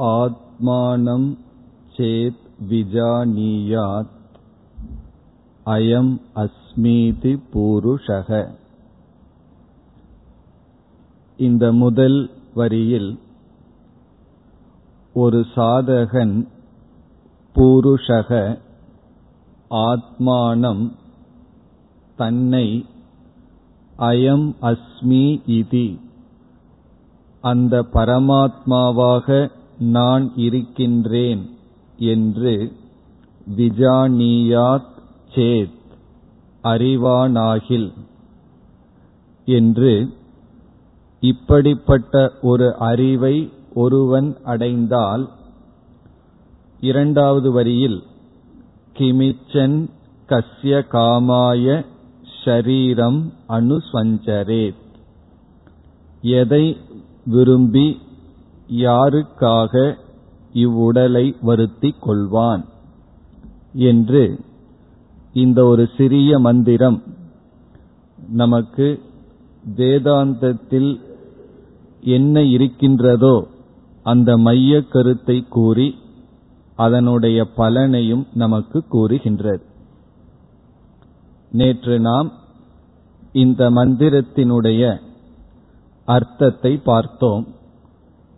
ஆத்மானம் சேத் விஜானியாத். அயம் அஸ்மீதி பூருஷக. இந்த முதல் வரியில் ஒரு சாதகன் பூருஷக ஆத்மானம் தன்னை அயம் அஸ்மி இதி. அந்த பரமாத்மாவாக நான் இருக்கின்றேன் என்று விஜானியாத் சேத் அறிவானாகில் என்று இப்படிப்பட்ட ஒரு அறிவை ஒருவன் அடைந்தால் இரண்டாவது வரியில் கிமிச்சன் கஸ்ய காமாய ஷரீரம் அனுசஞ்சரேத். எதை விரும்பி யாருக்காக இவ்வுடலை வருத்திக் கொள்வான்? என்று இந்த ஒரு சிறிய மந்திரம் நமக்கு வேதாந்தத்தில் என்ன இருக்கின்றதோ அந்த மைய கருத்தை கூறி அதனுடைய பலனையும் நமக்கு கூறுகின்றது. நேற்று நாம் இந்த மந்திரத்தினுடைய அர்த்தத்தை பார்த்தோம்.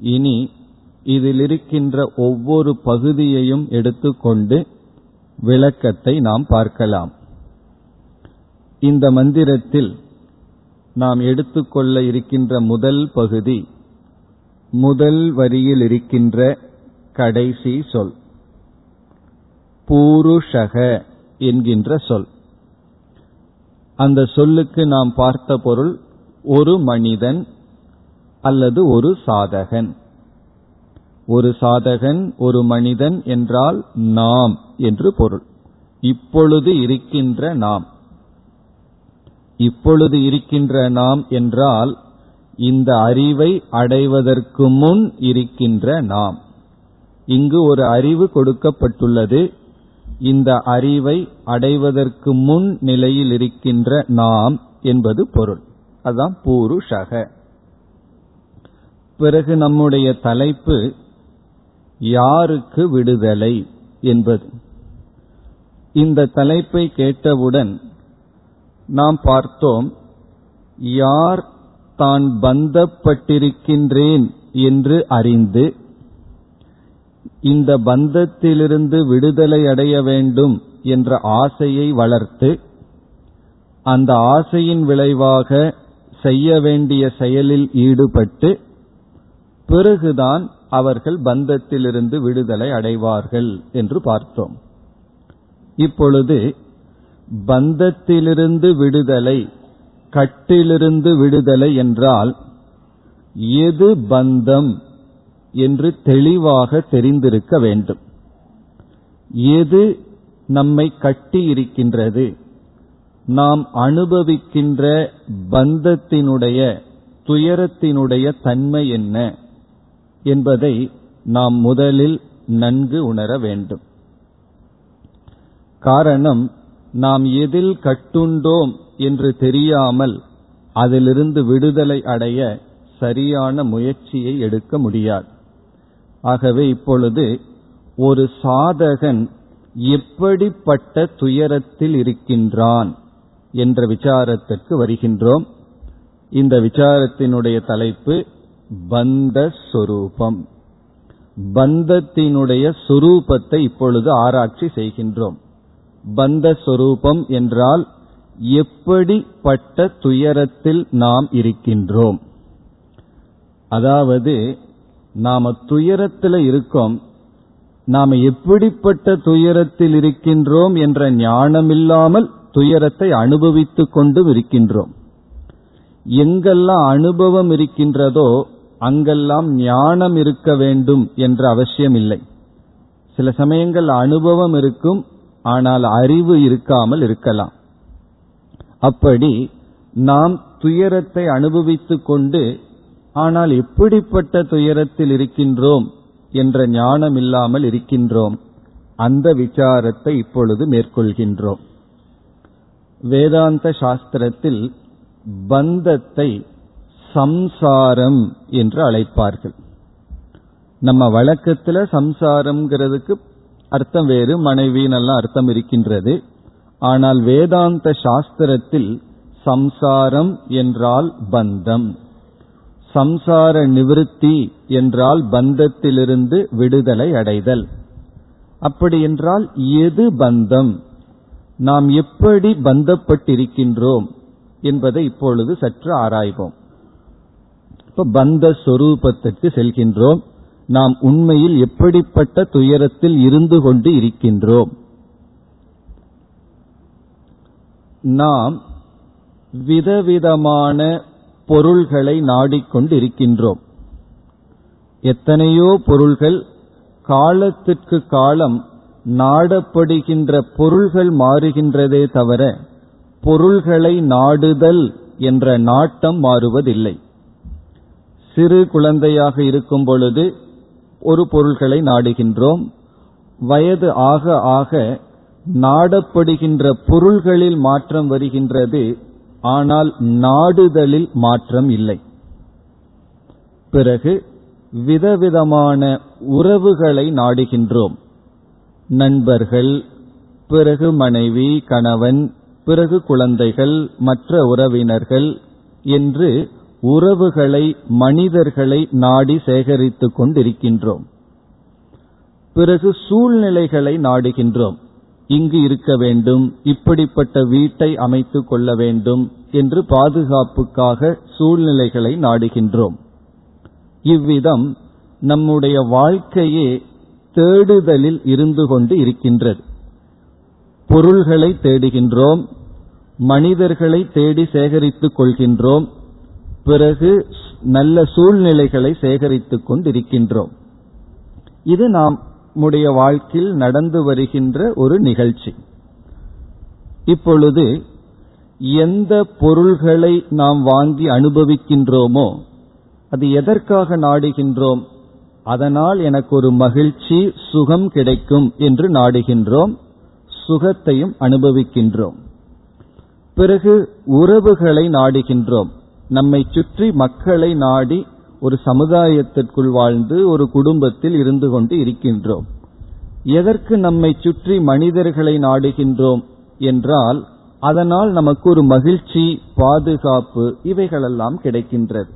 இனி இதில் இருக்கின்ற ஒவ்வொரு பகுதியையும் எடுத்துக்கொண்டு விளக்கத்தை நாம் பார்க்கலாம். இந்த மந்திரத்தில் நாம் எடுத்துக்கொள்ள இருக்கின்ற முதல் பகுதி முதல் வரியில் இருக்கின்ற கடைசி சொல் பூருஷக என்கின்ற சொல். அந்த சொல்லுக்கு நாம் பார்த்த பொருள் ஒரு மனிதன் அல்லது ஒரு சாதகன். ஒரு சாதகன் ஒரு மனிதன் என்றால் நாம் என்று பொருள். இப்பொழுது இருக்கின்ற நாம். இப்பொழுது இருக்கின்ற நாம் என்றால் இந்த அறிவை அடைவதற்கு முன் இருக்கின்ற நாம். இங்கு ஒரு அறிவு கொடுக்கப்பட்டுள்ளது. இந்த அறிவை அடைவதற்கு முன் நிலையில் இருக்கின்ற நாம் என்பது பொருள். அதான் பூருஷக. பிறகு நம்முடைய தலைப்பு யாருக்கு விடுதலை என்பது. இந்த தலைப்பை கேட்டவுடன் நாம் பார்த்தோம் யார் தான் பந்தப்பட்டிருக்கின்றேன் என்று அறிந்து இந்த பந்தத்திலிருந்து விடுதலை அடைய வேண்டும் என்ற ஆசையை வளர்த்து அந்த ஆசையின் விளைவாக செய்ய வேண்டிய செயலில் ஈடுபட்டு பிறகுதான் அவர்கள் பந்தத்திலிருந்து விடுதலை அடைவார்கள் என்று பார்த்தோம். இப்பொழுது பந்தத்திலிருந்து விடுதலை கட்டிலிருந்து விடுதலை என்றால் எது பந்தம் என்று தெளிவாக தெரிந்திருக்க வேண்டும். எது நம்மை கட்டியிருக்கின்றது நாம் அனுபவிக்கின்ற பந்தத்தினுடைய துயரத்தினுடைய தன்மை என்ன என்பதை நாம் முதலில் நன்கு உணர வேண்டும். காரணம் நாம் எதில் கட்டுண்டோம் என்று தெரியாமல் அதிலிருந்து விடுதலை அடைய சரியான முயற்சியை எடுக்க முடியாது. ஆகவே இப்பொழுது ஒரு சாதகன் எப்படிப்பட்ட துயரத்தில் இருக்கின்றான் என்ற விசாரத்திற்கு வருகின்றோம். இந்த விசாரத்தினுடைய தலைப்பு பந்த சொரூபம். பந்தத்தினுடைய சொரூபத்தை இப்பொழுது ஆராய்ச்சி செய்கின்றோம். பந்த சொரூபம் என்றால் எப்படிப்பட்ட துயரத்தில் நாம் இருக்கின்றோம். அதாவது நாம துயரத்தில் இருக்கோம். நாம எப்படிப்பட்ட துயரத்தில் இருக்கின்றோம் என்ற ஞானமில்லாமல் துயரத்தை அனுபவித்துக் கொண்டும் இருக்கின்றோம். எங்கெல்லாம் அனுபவம் இருக்கின்றதோ அங்கெல்லாம் ஞானம் இருக்க வேண்டும் என்ற அவசியம் இல்லை சில சமயங்கள் அனுபவம் இருக்கும் ஆனால் அறிவு இருக்காமல் இருக்கலாம். அப்படி நாம் துயரத்தை அனுபவித்துக் கொண்டு ஆனால் எப்படிப்பட்ட துயரத்தில் இருக்கின்றோம்? என்ற ஞானம் இல்லாமல் இருக்கின்றோம். அந்த விசாரத்தை இப்பொழுது மேற்கொள்கின்றோம். வேதாந்த சாஸ்திரத்தில் பந்தத்தை சம்சாரம் என்று அழைப்பார்கள். நம்ம வழக்கத்துல சம்சாரம்ங்கிறதுக்கு அர்த்தம் வேறு மனைவின்னெல்லாம் அர்த்தம் இருக்கின்றது. ஆனால் வேதாந்த சாஸ்திரத்தில் சம்சாரம் என்றால் பந்தம். சம்சார நிவிருத்தி என்றால் பந்தத்திலிருந்து விடுதலை அடைதல். அப்படி என்றால் எது பந்தம்? நாம் எப்படி பந்தப்பட்டிருக்கின்றோம் என்பதை இப்பொழுது சற்று ஆராய்வோம். இப்ப பந்த சொரூபத்திற்கு செல்கின்றோம். நாம் உண்மையில் எப்படிப்பட்ட துயரத்தில் இருந்து கொண்டு இருக்கின்றோம்? நாம் விதவிதமான பொருள்களை நாடிக்கொண்டு இருக்கின்றோம் எத்தனையோ பொருள்கள் காலத்திற்கு காலம் நாடப்படுகின்ற பொருள்கள் மாறுகின்றதே தவிர பொருள்களை நாடுதல் என்ற நாட்டம் மாறுவதில்லை. சிறு குழந்தையாக இருக்கும் பொழுது ஒரு பொருள்களை நாடுகின்றோம். வயது ஆக ஆக நாடப்படுகின்ற பொருள்களில் மாற்றம் வருகின்றது. ஆனால் நாடுதலில் மாற்றம் இல்லை. பிறகு விதவிதமான உறவுகளை நாடுகின்றோம். நண்பர்கள் பிறகு மனைவி கணவன் பிறகு குழந்தைகள் மற்ற உறவினர்கள் என்று உறவுகளை மனிதர்களை நாடி சேகரித்துக் கொண்டிருக்கின்றோம். பிறகு சூழ்நிலைகளை நாடுகின்றோம். இங்கு இருக்க வேண்டும் இப்படிப்பட்ட வீட்டை அமைத்துக் கொள்ள வேண்டும் என்று பாதுகாப்புக்காக சூழ்நிலைகளை நாடுகின்றோம். இவ்விதம் நம்முடைய வாழ்க்கையே தேடுதலில் இருந்து கொண்டு இருக்கின்றது. பொருள்களை தேடுகின்றோம் மனிதர்களை தேடி சேகரித்துக் கொள்கின்றோம் பிறகு நல்ல சூழ்நிலைகளை சேகரித்துக் கொண்டிருக்கின்றோம். இது நாம் நம்முடைய வாழ்க்கையில் நடந்து வருகின்ற ஒரு நிகழ்ச்சி. இப்பொழுது எந்த பொருள்களை நாம் வாங்கி அனுபவிக்கின்றோமோ அது எதற்காக நாடுகின்றோம் அதனால் எனக்கு ஒரு மகிழ்ச்சி சுகம் கிடைக்கும் என்று நாடுகின்றோம் சுகத்தையும் அனுபவிக்கின்றோம். பிறகு உறவுகளை நாடுகின்றோம். நம்மை சுற்றி மக்களை நாடி ஒரு சமுதாயத்திற்குள் வாழ்ந்து ஒரு குடும்பத்தில் இருந்து கொண்டு இருக்கின்றோம். எதற்கு நம்மை சுற்றி மனிதர்களை நாடுகின்றோம் என்றால் அதனால் நமக்கு ஒரு மகிழ்ச்சி பாதுகாப்பு இவைகளெல்லாம் கிடைக்கின்றது.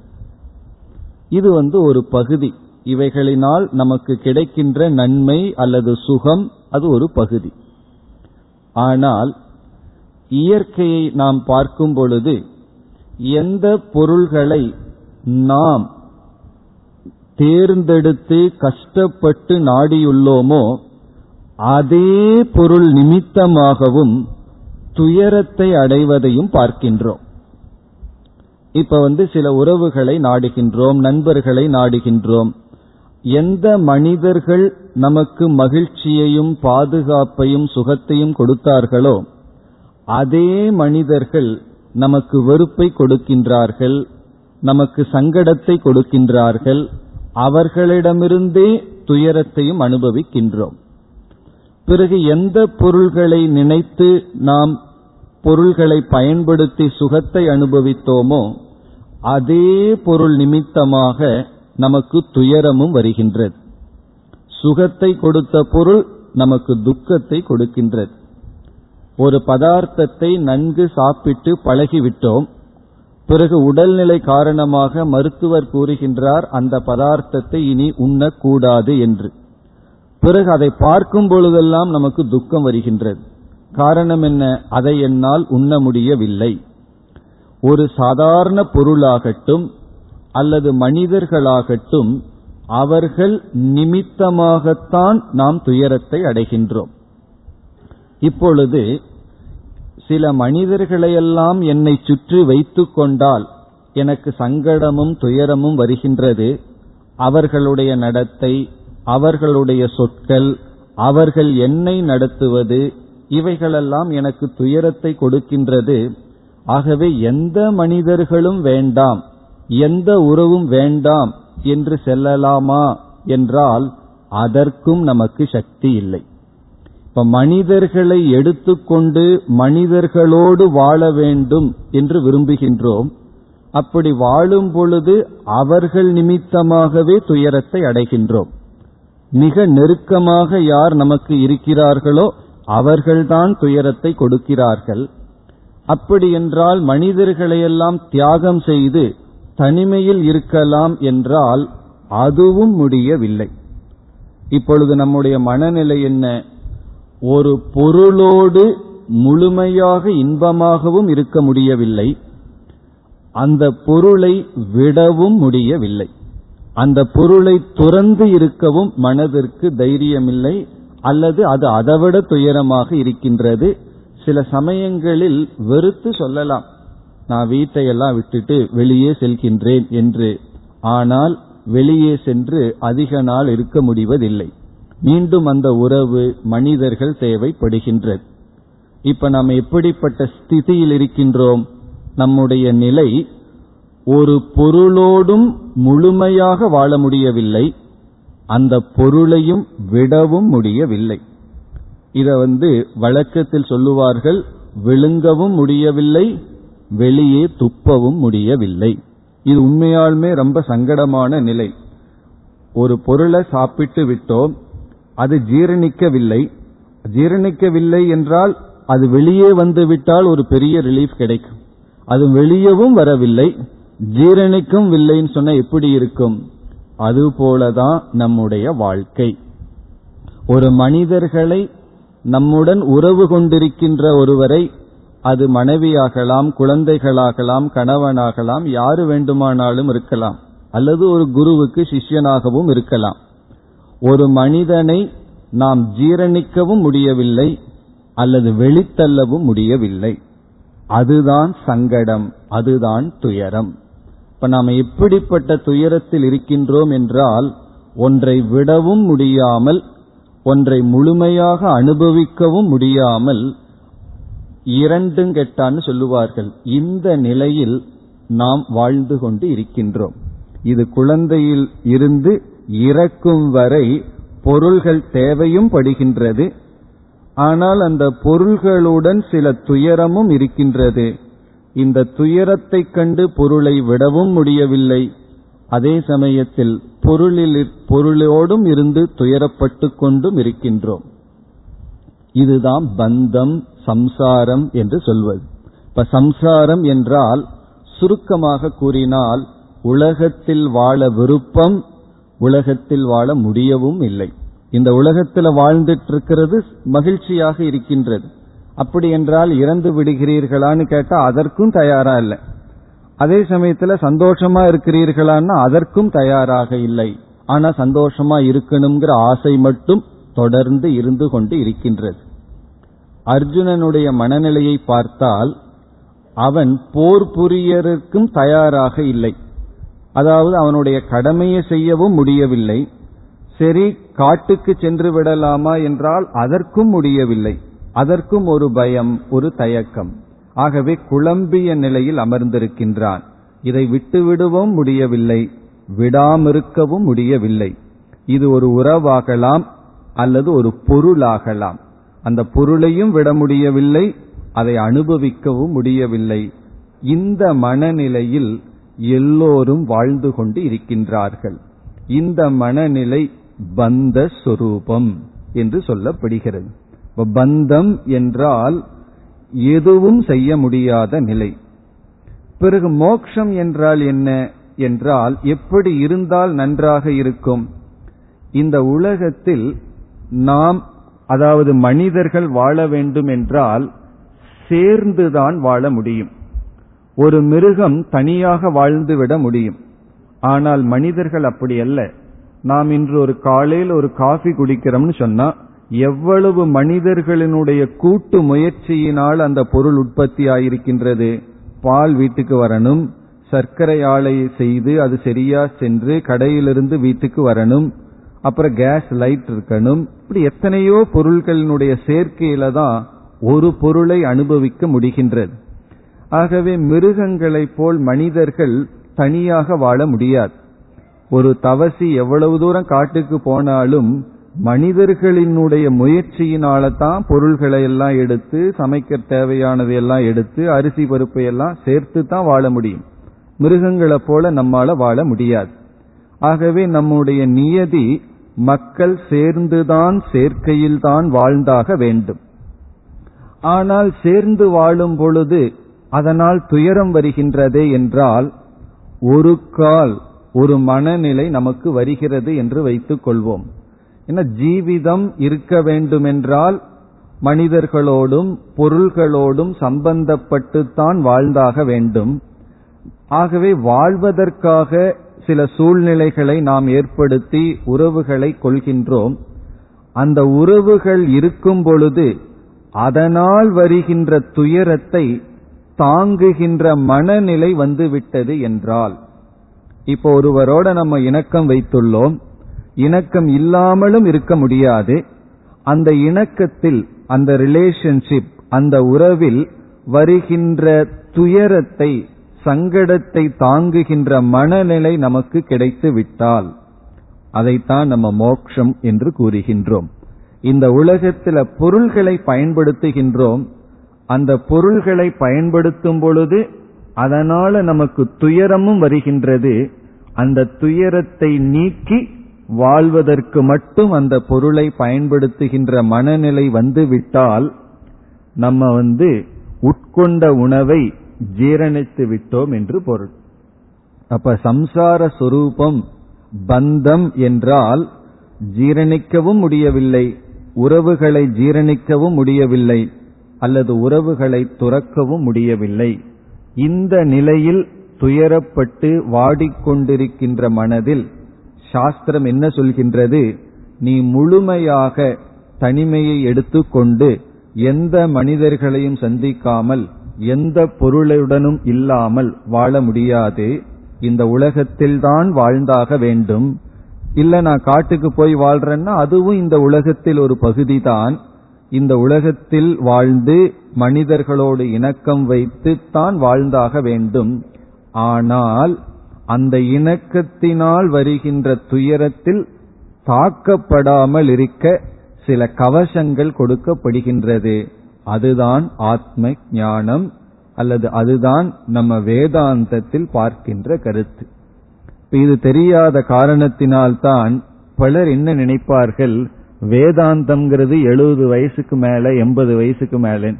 இது வந்து ஒரு பகுதி. இவைகளினால் நமக்கு கிடைக்கின்ற நன்மை அல்லது சுகம் அது ஒரு பகுதி. ஆனால் இயற்கையை நாம் பார்க்கும் பொழுது எந்த பொருள்களை நாம் தேர்ந்தெடுத்து கஷ்டப்பட்டு நாடியுள்ளோமோ அதே பொருள் நிமித்தமாகவும் துயரத்தை அடைவதையும் பார்க்கின்றோம். இப்ப வந்து சில உறவுகளை நாடுகின்றோம் நண்பர்களை நாடுகின்றோம். எந்த மனிதர்கள் நமக்கு மகிழ்ச்சியையும் பாதுகாப்பையும் சுகத்தையும் கொடுத்தார்களோ அதே மனிதர்கள் நமக்கு வெறுப்பை கொடுக்கின்றார்கள் நமக்கு சங்கடத்தை கொடுக்கின்றார்கள் அவர்களிடமிருந்தே துயரத்தையும் அனுபவிக்கின்றோம். பிறகு எந்த பொருள்களை நினைத்து நாம் பொருள்களை பயன்படுத்தி சுகத்தை அனுபவித்தோமோ அதே பொருள் நிமித்தமாக நமக்கு துயரமும் வருகின்றது. சுகத்தை கொடுத்த பொருள் நமக்கு துக்கத்தை கொடுக்கின்றது. ஒரு பதார்த்தத்தை நன்கு சாப்பிட்டு பழகிவிட்டோம். பிறகு உடல்நிலை காரணமாக மருத்துவர் கூறுகின்றார் அந்த பதார்த்தத்தை இனி உண்ணக்கூடாது என்று. பிறகு அதை பார்க்கும் பொழுதெல்லாம் நமக்கு துக்கம் வருகின்றது. காரணம் என்ன? அதை என்னால் உண்ண முடியவில்லை. ஒரு சாதாரண பொருளாகட்டும் அல்லது மனிதர்களாகட்டும் அவர்கள் நிமித்தமாகத்தான் நாம் துயரத்தை அடைகின்றோம். இப்பொழுது சில மனிதர்களையெல்லாம் என்னை சுற்றி வைத்துக் கொண்டால் எனக்கு சங்கடமும் துயரமும் வருகின்றது. அவர்களுடைய நடத்தை அவர்களுடைய சொற்கள் அவர்கள் என்னை நடத்துவது இவைகளெல்லாம் எனக்கு துயரத்தை கொடுக்கின்றது. ஆகவே எந்த மனிதர்களும் வேண்டாம் எந்த உறவும் வேண்டாம் என்று செல்லலாமா என்றால் அதற்கும் நமக்கு சக்தி இல்லை. இப்ப மனிதர்களை எடுத்துக்கொண்டு மனிதர்களோடு வாழ வேண்டும் என்று விரும்புகின்றோம். அப்படி வாழும் பொழுது அவர்கள் நிமித்தமாகவே துயரத்தை அடைகின்றோம். மிக நெருக்கமாக யார் நமக்கு இருக்கிறார்களோ அவர்கள்தான் துயரத்தை கொடுக்கிறார்கள். அப்படி என்றால் மனிதர்களையெல்லாம் தியாகம் செய்து தனிமையில் இருக்கலாம் என்றால் அதுவும் முடியவில்லை. இப்பொழுது நம்முடைய மனநிலை என்ன? ஒரு பொருளோடு முழுமையாக இன்பமாகவும் இருக்க முடியவில்லை. அந்த பொருளை விடவும் முடியவில்லை. அந்த பொருளை துறந்து இருக்கவும் மனதிற்கு தைரியமில்லை அல்லது அது அதைவிட துயரமாக இருக்கின்றது. சில சமயங்களில் வெறுத்து சொல்லலாம் நான் வீட்டையெல்லாம் விட்டுட்டு வெளியே செல்கின்றேன் என்று. ஆனால் வெளியே சென்று அதிக நாள் இருக்க முடிவதில்லை. மீண்டும் அந்த உறவு மனிதர்கள் தேவைப்படுகின்றது இப்ப நாம் எப்படிப்பட்ட ஸ்திதியில் இருக்கின்றோம்? நம்முடைய நிலை ஒரு பொருளோடும் முழுமையாக வாழ முடியவில்லை. அந்த பொருளையும் விடவும் முடியவில்லை. இத வந்து வழக்கத்தில் சொல்லுவார்கள் விழுங்கவும் முடியவில்லை வெளியே துப்பவும் முடியவில்லை. இது உண்மையாலுமே ரொம்ப சங்கடமான நிலை. ஒரு பொருளை சாப்பிட்டு விட்டோம் அது ஜீரணிக்கவில்லை. ஜீரணிக்கவில்லை என்றால் அது வெளியே வந்து விட்டால் ஒரு பெரிய ரிலீஃப் கிடைக்கும். அது வெளியவும் வரவில்லை ஜீரணிக்கும் வில்லைன்னு சொன்ன எப்படி இருக்கும்? அதுபோலதான் நம்முடைய வாழ்க்கை. ஒரு மனிதர்களை நம்முடன் உறவு கொண்டிருக்கின்ற ஒருவரை அது மனைவியாகலாம் குழந்தைகளாகலாம் கணவனாகலாம் யாரு வேண்டுமானாலும் இருக்கலாம். அல்லது ஒரு குருவுக்கு சிஷ்யனாகவும் இருக்கலாம். ஒரு மனிதனை நாம் ஜீரணிக்கவும் முடியவில்லை அல்லது வெளித்தள்ளவும் முடியவில்லை. அதுதான் சங்கடம் அதுதான் துயரம். இப்ப நாம் எப்படிப்பட்ட துயரத்தில் இருக்கின்றோம் என்றால் ஒன்றை விடவும் முடியாமல் ஒன்றை முழுமையாக அனுபவிக்கவும் முடியாமல் இரண்டும் கெட்டான்னு சொல்லுவார்கள். இந்த நிலையில் நாம் வாழ்ந்து கொண்டு இருக்கின்றோம். இது குழந்தையில் இருந்து இறக்கும் வரை பொருள்கள் தேவையும் படுகின்றது. ஆனால் அந்த பொருள்களுடன் சில துயரமும் இருக்கின்றது. இந்த துயரத்தை கண்டு பொருளை விடவும் முடியவில்லை. அதே சமயத்தில் பொருளில் பொருளோடும் இருந்து துயரப்பட்டு கொண்டும் இருக்கின்றோம். இதுதான் பந்தம் சம்சாரம் என்று சொல்வது. இப்ப சம்சாரம் என்றால் சுருக்கமாக கூறினால் உலகத்தில் வாழ விருப்பம் உலகத்தில் வாழ முடியவும் இல்லை. இந்த உலகத்தில் வாழ்ந்துட்டு இருக்கிறது மகிழ்ச்சியாக இருக்கின்றது. அப்படி என்றால் இறந்து விடுகிறீர்களான்னு கேட்டா அதற்கும் தயாரா இல்லை. அதே சமயத்துல சந்தோஷமா இருக்கிறீர்களான்னா அதற்கும் தயாராக இல்லை. ஆனா சந்தோஷமா இருக்கணுங்கிற ஆசை மட்டும் தொடர்ந்து இருந்து கொண்டு இருக்கின்றது. அர்ஜுனனுடைய மனநிலையை பார்த்தால் அவன் போர் புரியருக்கும் தயாராக இல்லை. அதாவது அவனுடைய கடமையை செய்யவும் முடியவில்லை. சரி காட்டுக்கு சென்று விடலாமா என்றால் அதற்கும் முடியவில்லை. அதற்கும் ஒரு பயம் ஒரு தயக்கம். ஆகவே குழம்பிய நிலையில் அமர்ந்திருக்கின்றான். இதை விட்டுவிடவும் முடியவில்லை விடாமிருக்கவும் முடியவில்லை. இது ஒரு உறவாகலாம் அல்லது ஒரு பொருளாகலாம். அந்த பொருளையும் விட முடியவில்லை அதை அனுபவிக்கவும் முடியவில்லை. இந்த மனநிலையில் எல்லோரும் வாழ்ந்து கொண்டு இருக்கின்றார்கள். இந்த மனநிலை பந்த சொரூபம் என்று சொல்லப்படுகிறது. பந்தம் என்றால் எதுவும் செய்ய முடியாத நிலை. பிறகு மோக்ஷம் என்றால் என்ன? என்றால் எப்படி இருந்தால் நன்றாக இருக்கும்? இந்த உலகத்தில் நாம் அதாவது மனிதர்கள் வாழ வேண்டும் என்றால் சேர்ந்துதான் வாழ முடியும். ஒரு மிருகம் தனியாக வாழ்ந்துவிட முடியும். ஆனால் மனிதர்கள் அப்படி அல்ல நாம் இன்று ஒரு காலையில் ஒரு காஃபி குடிக்கிறோம்னு சொன்னா எவ்வளவு மனிதர்களினுடைய கூட்டு முயற்சியினால் அந்த பொருள் உற்பத்தி ஆயிருக்கின்றது பால் வீட்டுக்கு வரணும் சர்க்கரை ஆலை செய்து அது சரியா சென்று கடையிலிருந்து வீட்டுக்கு வரணும் அப்புறம் கேஸ் லைட் இருக்கணும் இப்படி எத்தனையோ பொருள்களினுடைய சேர்க்கையில தான் ஒரு பொருளை அனுபவிக்க முடிகின்றது. ஆகவே மிருகங்களைப் போல் மனிதர்கள் தனியாக வாழ முடியாது. ஒரு தவசி எவ்வளவு தூரம் காட்டுக்கு போனாலும் மனிதர்களினுடைய முயற்சியினால தான் பொருள்களை எல்லாம் எடுத்து சமைக்க தேவையானதை எல்லாம் எடுத்து அரிசி பருப்பை எல்லாம் சேர்த்து தான் வாழ முடியும். மிருகங்களைப் போல நம்மால வாழ முடியாது. ஆகவே நம்முடைய நியதி மக்கள் சேர்ந்துதான் சேர்க்கையில்தான் வாழ்ந்தாக வேண்டும். ஆனால் சேர்ந்து வாழும் பொழுது அதனால் துயரம் வருகின்றதே என்றால் ஒரு கால் ஒரு மனநிலை நமக்கு வருகிறது என்று வைத்துக் கொள்வோம். ஏன்னா ஜீவிதம் இருக்க வேண்டுமென்றால் மனிதர்களோடும் பொருள்களோடும் சம்பந்தப்பட்டுத்தான் வாழ்ந்தாக வேண்டும். ஆகவே வாழ்வதற்காக சில சூழ்நிலைகளை நாம் ஏற்படுத்தி உறவுகளை கொள்கின்றோம். அந்த உறவுகள் இருக்கும் பொழுது அதனால் வருகின்ற துயரத்தை தாங்குகின்ற மனநிலை வந்துவிட்டது என்றால் இப்போ ஒருவரோட நம்ம இணக்கம் வைத்துள்ளோம் இணக்கம் இல்லாமலும் இருக்க முடியாது அந்த இணக்கத்தில் அந்த ரிலேஷன்ஷிப் அந்த உறவில் வருகின்ற துயரத்தை சங்கடத்தை தாங்குகின்ற மனநிலை நமக்கு கிடைத்து விட்டால் அதைத்தான் நம்ம மோக்ஷம் என்று கூறுகின்றோம். இந்த உலகத்தில் பொருள்களை பயன்படுத்துகின்றோம் அந்த பொருள்களை பயன்படுத்தும் பொழுது அதனால நமக்கு துயரமும் வருகின்றது. அந்த துயரத்தை நீக்கி வாழ்வதற்கு மட்டும் அந்த பொருளை பயன்படுத்துகின்ற மனநிலை வந்துவிட்டால் நம்ம வந்து உட்கொண்ட உணவை ஜீரணித்து விட்டோம் என்று பொருள். அப்ப சம்சார சொரூபம் பந்தம் என்றால் ஜீரணிக்கவும் முடியவில்லை உறவுகளை ஜீரணிக்கவும் முடியவில்லை அல்லது உறவுகளை துறக்கவும் முடியவில்லை. இந்த நிலையில் துயரப்பட்டு வாடிக்கொண்டிருக்கின்ற மனதில் சாஸ்திரம் என்ன சொல்கின்றது? நீ முழுமையாக தனிமையை எடுத்துக்கொண்டு எந்த மனிதர்களையும் சந்திக்காமல் எந்த பொருளுடனும் இல்லாமல் வாழ முடியாது. இந்த உலகத்தில்தான் வாழ்ந்தாக வேண்டும். இல்ல நான் காட்டுக்கு போய் வாழ்றேன்னா அதுவும் இந்த உலகத்தில் ஒரு பகுதிதான். இந்த உலகத்தில் வாழ்ந்து மனிதர்களோடு இணக்கம் வைத்து தான் வாழ்ந்தாக வேண்டும். ஆனால் அந்த இணக்கத்தினால் வருகின்ற துயரத்தில் தாக்கப்படாமல் இருக்க சில கவசங்கள் கொடுக்கப்படுகின்றது. அதுதான் ஆத்ம ஞானம் அல்லது அதுதான் நம்ம வேதாந்தத்தில் பார்க்கின்ற கருத்து. இது தெரியாத காரணத்தினால்தான் பலர் என்ன நினைப்பார்கள்? வேதாந்தம்ங்கிறது எழுபது வயசுக்கு மேல எண்பது வயசுக்கு மேல.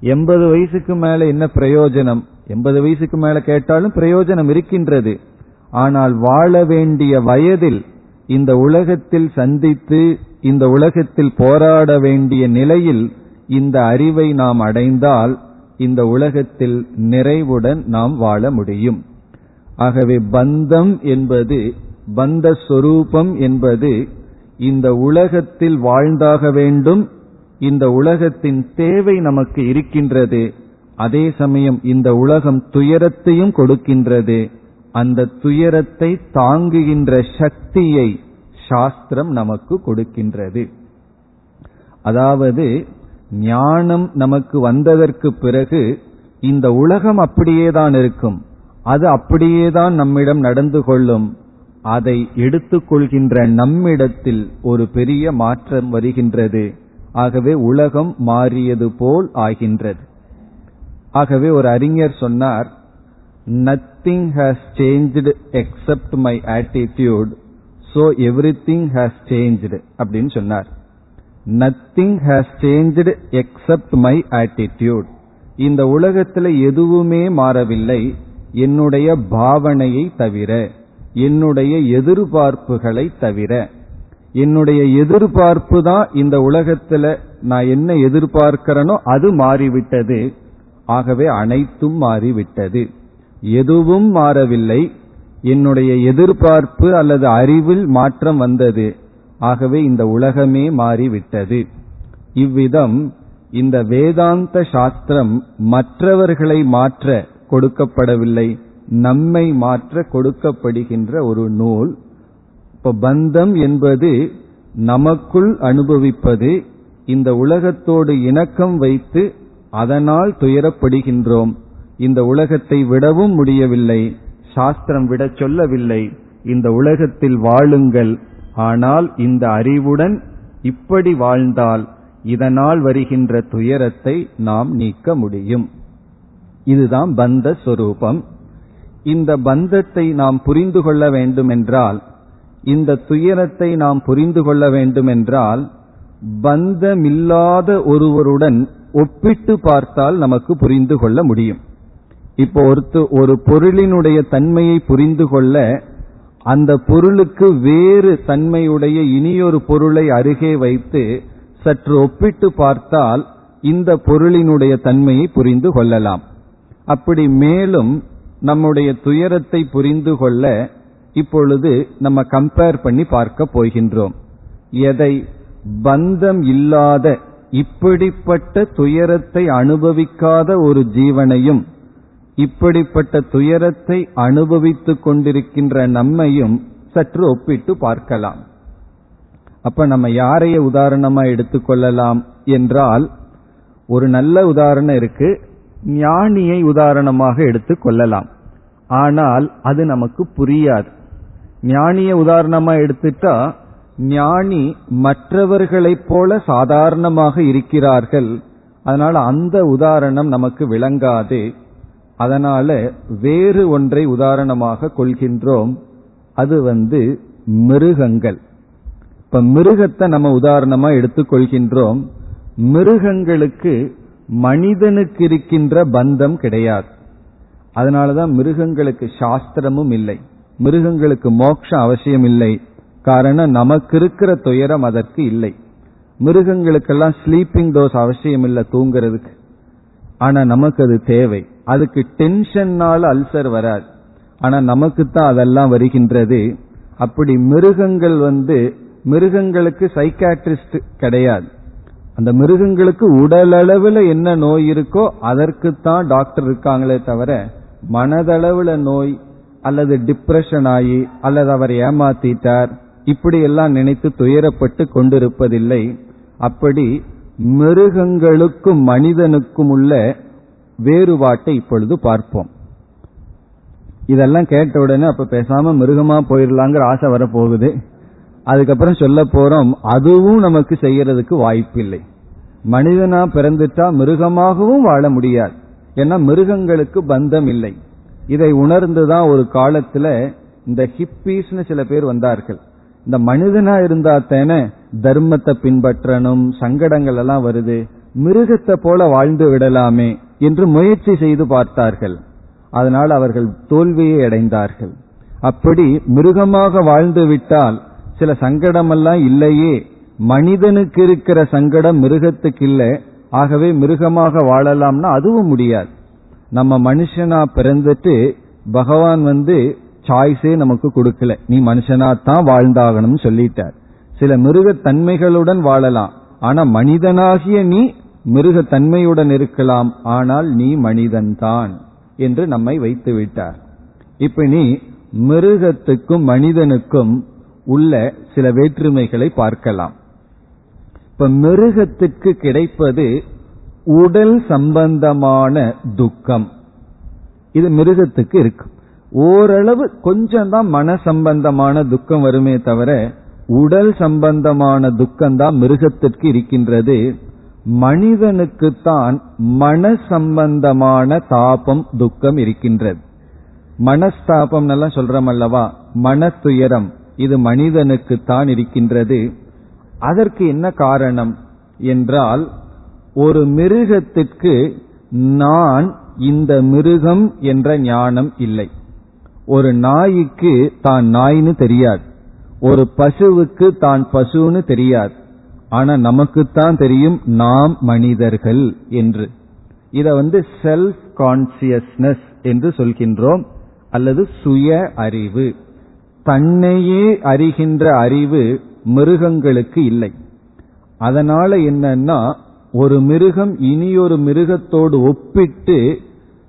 எண்பது வயசுக்கு மேல என்ன பிரயோஜனம்? எண்பது வயசுக்கு மேல கேட்டாலும் பிரயோஜனம் இருக்கின்றது. ஆனால் வாழ வேண்டிய வயதில் இந்த உலகத்தில் சந்தித்து இந்த உலகத்தில் போராட வேண்டிய நிலையில் இந்த அறிவை நாம் அடைந்தால் இந்த உலகத்தில் நிறைவுடன் நாம் வாழ முடியும். ஆகவே பந்தம் என்பது பந்த சொரூபம் என்பது இந்த உலகத்தில் வாழ்ந்தாக வேண்டும் இந்த உலகத்தின் தேவை நமக்கு இருக்கின்றது அதே சமயம் இந்த உலகம் துயரத்தையும் கொடுக்கின்றது அந்த துயரத்தை தாங்குகின்ற சக்தியை சாஸ்திரம் நமக்கு கொடுக்கின்றது. அதாவது ஞானம் நமக்கு வந்ததற்கு பிறகு இந்த உலகம் அப்படியேதான் இருக்கும் அது அப்படியேதான் நம்மிடம் நடந்து கொள்ளும் அதை எடுத்துக்கொள்கின்ற நம்மிடத்தில் ஒரு பெரிய மாற்றம் வருகின்றது. ஆகவே உலகம் மாறியது போல் ஆகின்றது. ஆகவே ஒரு அறிஞர் சொன்னார் nothing has changed except my attitude so everything has changed அப்படின்னு சொன்னார். Nothing has changed except my attitude இந்த உலகத்தில் எதுவுமே மாறவில்லை என்னுடைய பாவனையை தவிர. என்னுடைய எதிர்பார்ப்புகளை தவிர என்னுடைய எதிர்பார்ப்பு தான் இந்த உலகத்துல நான் என்ன எதிர்பார்க்கிறேனோ அது மாறிவிட்டது. ஆகவே அனைத்தும் மாறிவிட்டது. எதுவும் மாறவில்லை. என்னுடைய எதிர்பார்ப்பு அல்லது அறிவில் மாற்றம் வந்தது. ஆகவே இந்த உலகமே மாறிவிட்டது. இவ்விதம் இந்த வேதாந்த சாஸ்திரம் மற்றவர்களை மாற்ற கொடுக்கப்படவில்லை. நம்மை மாற்ற கொடுக்கப்படுகின்ற ஒரு நூல். இப்ப பந்தம் என்பது நமக்குள் அனுபவிப்பது இந்த உலகத்தோடு இணக்கம் வைத்து அதனால் துயரப்படுகின்றோம். இந்த உலகத்தை விடவும் முடியவில்லை சாஸ்திரம் விட சொல்லவில்லை இந்த உலகத்தில் வாழுங்கள். ஆனால் இந்த அறிவுடன் இப்படி வாழ்ந்தால் இதனால் வருகின்ற துயரத்தை நாம் நீக்க முடியும். இதுதான் பந்த சொரூபம். இந்த பந்தத்தை நாம் புரிந்து கொள்ள வேண்டுமென்றால் இந்த துயரத்தை நாம் புரிந்து கொள்ள வேண்டுமென்றால் பந்தமில்லாத ஒருவருடன் ஒப்பிட்டு பார்த்தால் நமக்கு புரிந்து கொள்ள முடியும். இப்போ ஒருத்து ஒரு பொருளினுடைய தன்மையை புரிந்து கொள்ள அந்த பொருளுக்கு வேறு தன்மையுடைய இனியொரு பொருளை அருகே வைத்து சற்று ஒப்பிட்டு பார்த்தால் இந்த பொருளினுடைய தன்மையை புரிந்து கொள்ளலாம். அப்படி மேலும் நம்முடைய துயரத்தை புரிந்து கொள்ள இப்பொழுது நம்ம கம்பேர் பண்ணி பார்க்க போகின்றோம். எதை? பந்தம் இல்லாத இப்படிப்பட்ட துயரத்தை அனுபவிக்காத ஒரு ஜீவனையும் இப்படிப்பட்ட துயரத்தை அனுபவித்துக் கொண்டிருக்கின்ற நம்மையும் சற்று ஒப்பிட்டு பார்க்கலாம். அப்ப நம்ம யாரைய உதாரணமா எடுத்துக்கொள்ளலாம் என்றால் ஒரு நல்ல உதாரணம் இருக்கு. ஞானியை உதாரணமாக எடுத்துக் கொள்ளலாம். ஆனால் அது நமக்கு புரியாது. ஞானிய உதாரணமா எடுத்துட்டா ஞானி மற்றவர்களைப் போல சாதாரணமாக இருக்கிறார்கள். அதனால அந்த உதாரணம் நமக்கு விளங்காது. அதனால வேறு ஒன்றை உதாரணமாக கொள்கின்றோம். அது வந்து மிருகங்கள். இப்ப மிருகத்தை நம்ம உதாரணமா எடுத்துக்கொள்கின்றோம் மிருகங்களுக்கு மனிதனுக்கு இருக்கின்ற பந்தம் கிடையாது. அதனாலதான் மிருகங்களுக்கு சாஸ்திரமும் இல்லை. மிருகங்களுக்கு மோட்சம் அவசியம் இல்லை. காரணம் நமக்கு இருக்கிற துயரம் அதற்கு இல்லை. மிருகங்களுக்கெல்லாம் ஸ்லீப்பிங் டோஸ் அவசியம் இல்லை தூங்குறதுக்கு. ஆனா நமக்கு அது தேவை. அதுக்கு டென்ஷன்னால அல்சர் வராது. ஆனா நமக்கு தான் அதெல்லாம் வருகின்றது. அப்படி மிருகங்கள் வந்து மிருகங்களுக்கு சைக்காட்ரிஸ்ட் கிடையாது. அந்த மிருகங்களுக்கு உடலளவில் என்ன நோய் இருக்கோ அதற்குத்தான் டாக்டர் இருக்காங்களே தவிர மனதளவுல நோய் அல்லது டிப்ரெஷன் ஆகி அல்லது அவர் ஏமாத்திட்டார் இப்படி எல்லாம் நினைத்து துயரப்பட்டு கொண்டிருப்பதில்லை. அப்படி மிருகங்களுக்கும் மனிதனுக்கும் உள்ள வேறுபாட்டை இப்பொழுது பார்ப்போம். இதெல்லாம் கேட்ட உடனே அப்ப பேசாம மிருகமா போயிடலாங்கிற ஆசை வரப்போகுது. அதுக்கப்புறம் சொல்ல போறோம் அதுவும் நமக்கு செய்யறதுக்கு வாய்ப்பில்லை. மனிதனா பிறந்துட்டா மிருகமாகவும் வாழ முடியாது. ஏன்னா மிருகங்களுக்கு பந்தம் இல்லை. இதை உணர்ந்துதான் ஒரு காலத்துல இந்த ஹிப்பீஸ்னு சில பேர் வந்தார்கள். இந்த மனிதனா இருந்தா தானே தர்மத்தை பின்பற்றணும் சங்கடங்கள் எல்லாம் வருது மிருகத்தை போல வாழ்ந்து விடலாமே என்று முயற்சி செய்து பார்த்தார்கள். அதனால் அவர்கள் தோல்வியை அடைந்தார்கள். அப்படி மிருகமாக வாழ்ந்து விட்டால் சில சங்கடமெல்லாம் இல்லையே மனிதனுக்கு இருக்கிற சங்கடம் மிருகத்துக்கு இல்லை ஆகவே மிருகமாக வாழலாம்னா அதுவும் முடியாது. நம்ம மனுஷனா பிறந்துட்டு பகவான் வந்து சாய்ஸே நமக்கு கொடுக்கல. நீ மனுஷனா தான் வாழ்ந்தாகணும்னு சொல்லிட்டார். சில மிருகத்தன்மைகளுடன் வாழலாம். ஆனா மனிதனாகிய நீ மிருகத்தன்மையுடன் இருக்கலாம். ஆனால் நீ மனிதன்தான் என்று நம்மை வைத்து விட்டார். இப்ப நீ மிருகத்துக்கும் மனிதனுக்கும் உள்ள சில வேற்றுமைகளை பார்க்கலாம். இப்ப மிருகத்திற்கு கிடைப்பது உடல் சம்பந்தமான துக்கம். இது மிருகத்துக்கு இருக்கு. ஓரளவு கொஞ்சம் தான் மன சம்பந்தமான துக்கம் வருமே தவிர உடல் சம்பந்தமான துக்கம் தான் மிருகத்திற்கு இருக்கின்றது. மனிதனுக்குத்தான் மன சம்பந்தமான தாபம் துக்கம் இருக்கின்றது. மனஸ்தாபம் எல்லாம் சொல்றோம் அல்லவா? மன துயரம் இது மனிதனுக்குத்தான் இருக்கின்றது. அதற்கு என்ன காரணம் என்றால் ஒரு மிருகத்திற்கு நான் இந்த மிருகம் என்ற ஞானம் இல்லை. ஒரு நாய்க்கு தான் நாய்னு தெரியாது. ஒரு பசுவுக்கு தான் பசுன்னு தெரியாது. ஆனா நமக்குத்தான் தெரியும் நாம் மனிதர்கள் என்று. இத வந்து செல்ஃப் கான்சியஸ்னஸ் என்று சொல்கின்றோம் அல்லது சுய அறிவு. தன்னையே அறிகின்ற அறிவு மிருகங்களுக்கு இல்லை. அதனால என்னன்னா ஒரு மிருகம் இனியொரு மிருகத்தோடு ஒப்பிட்டு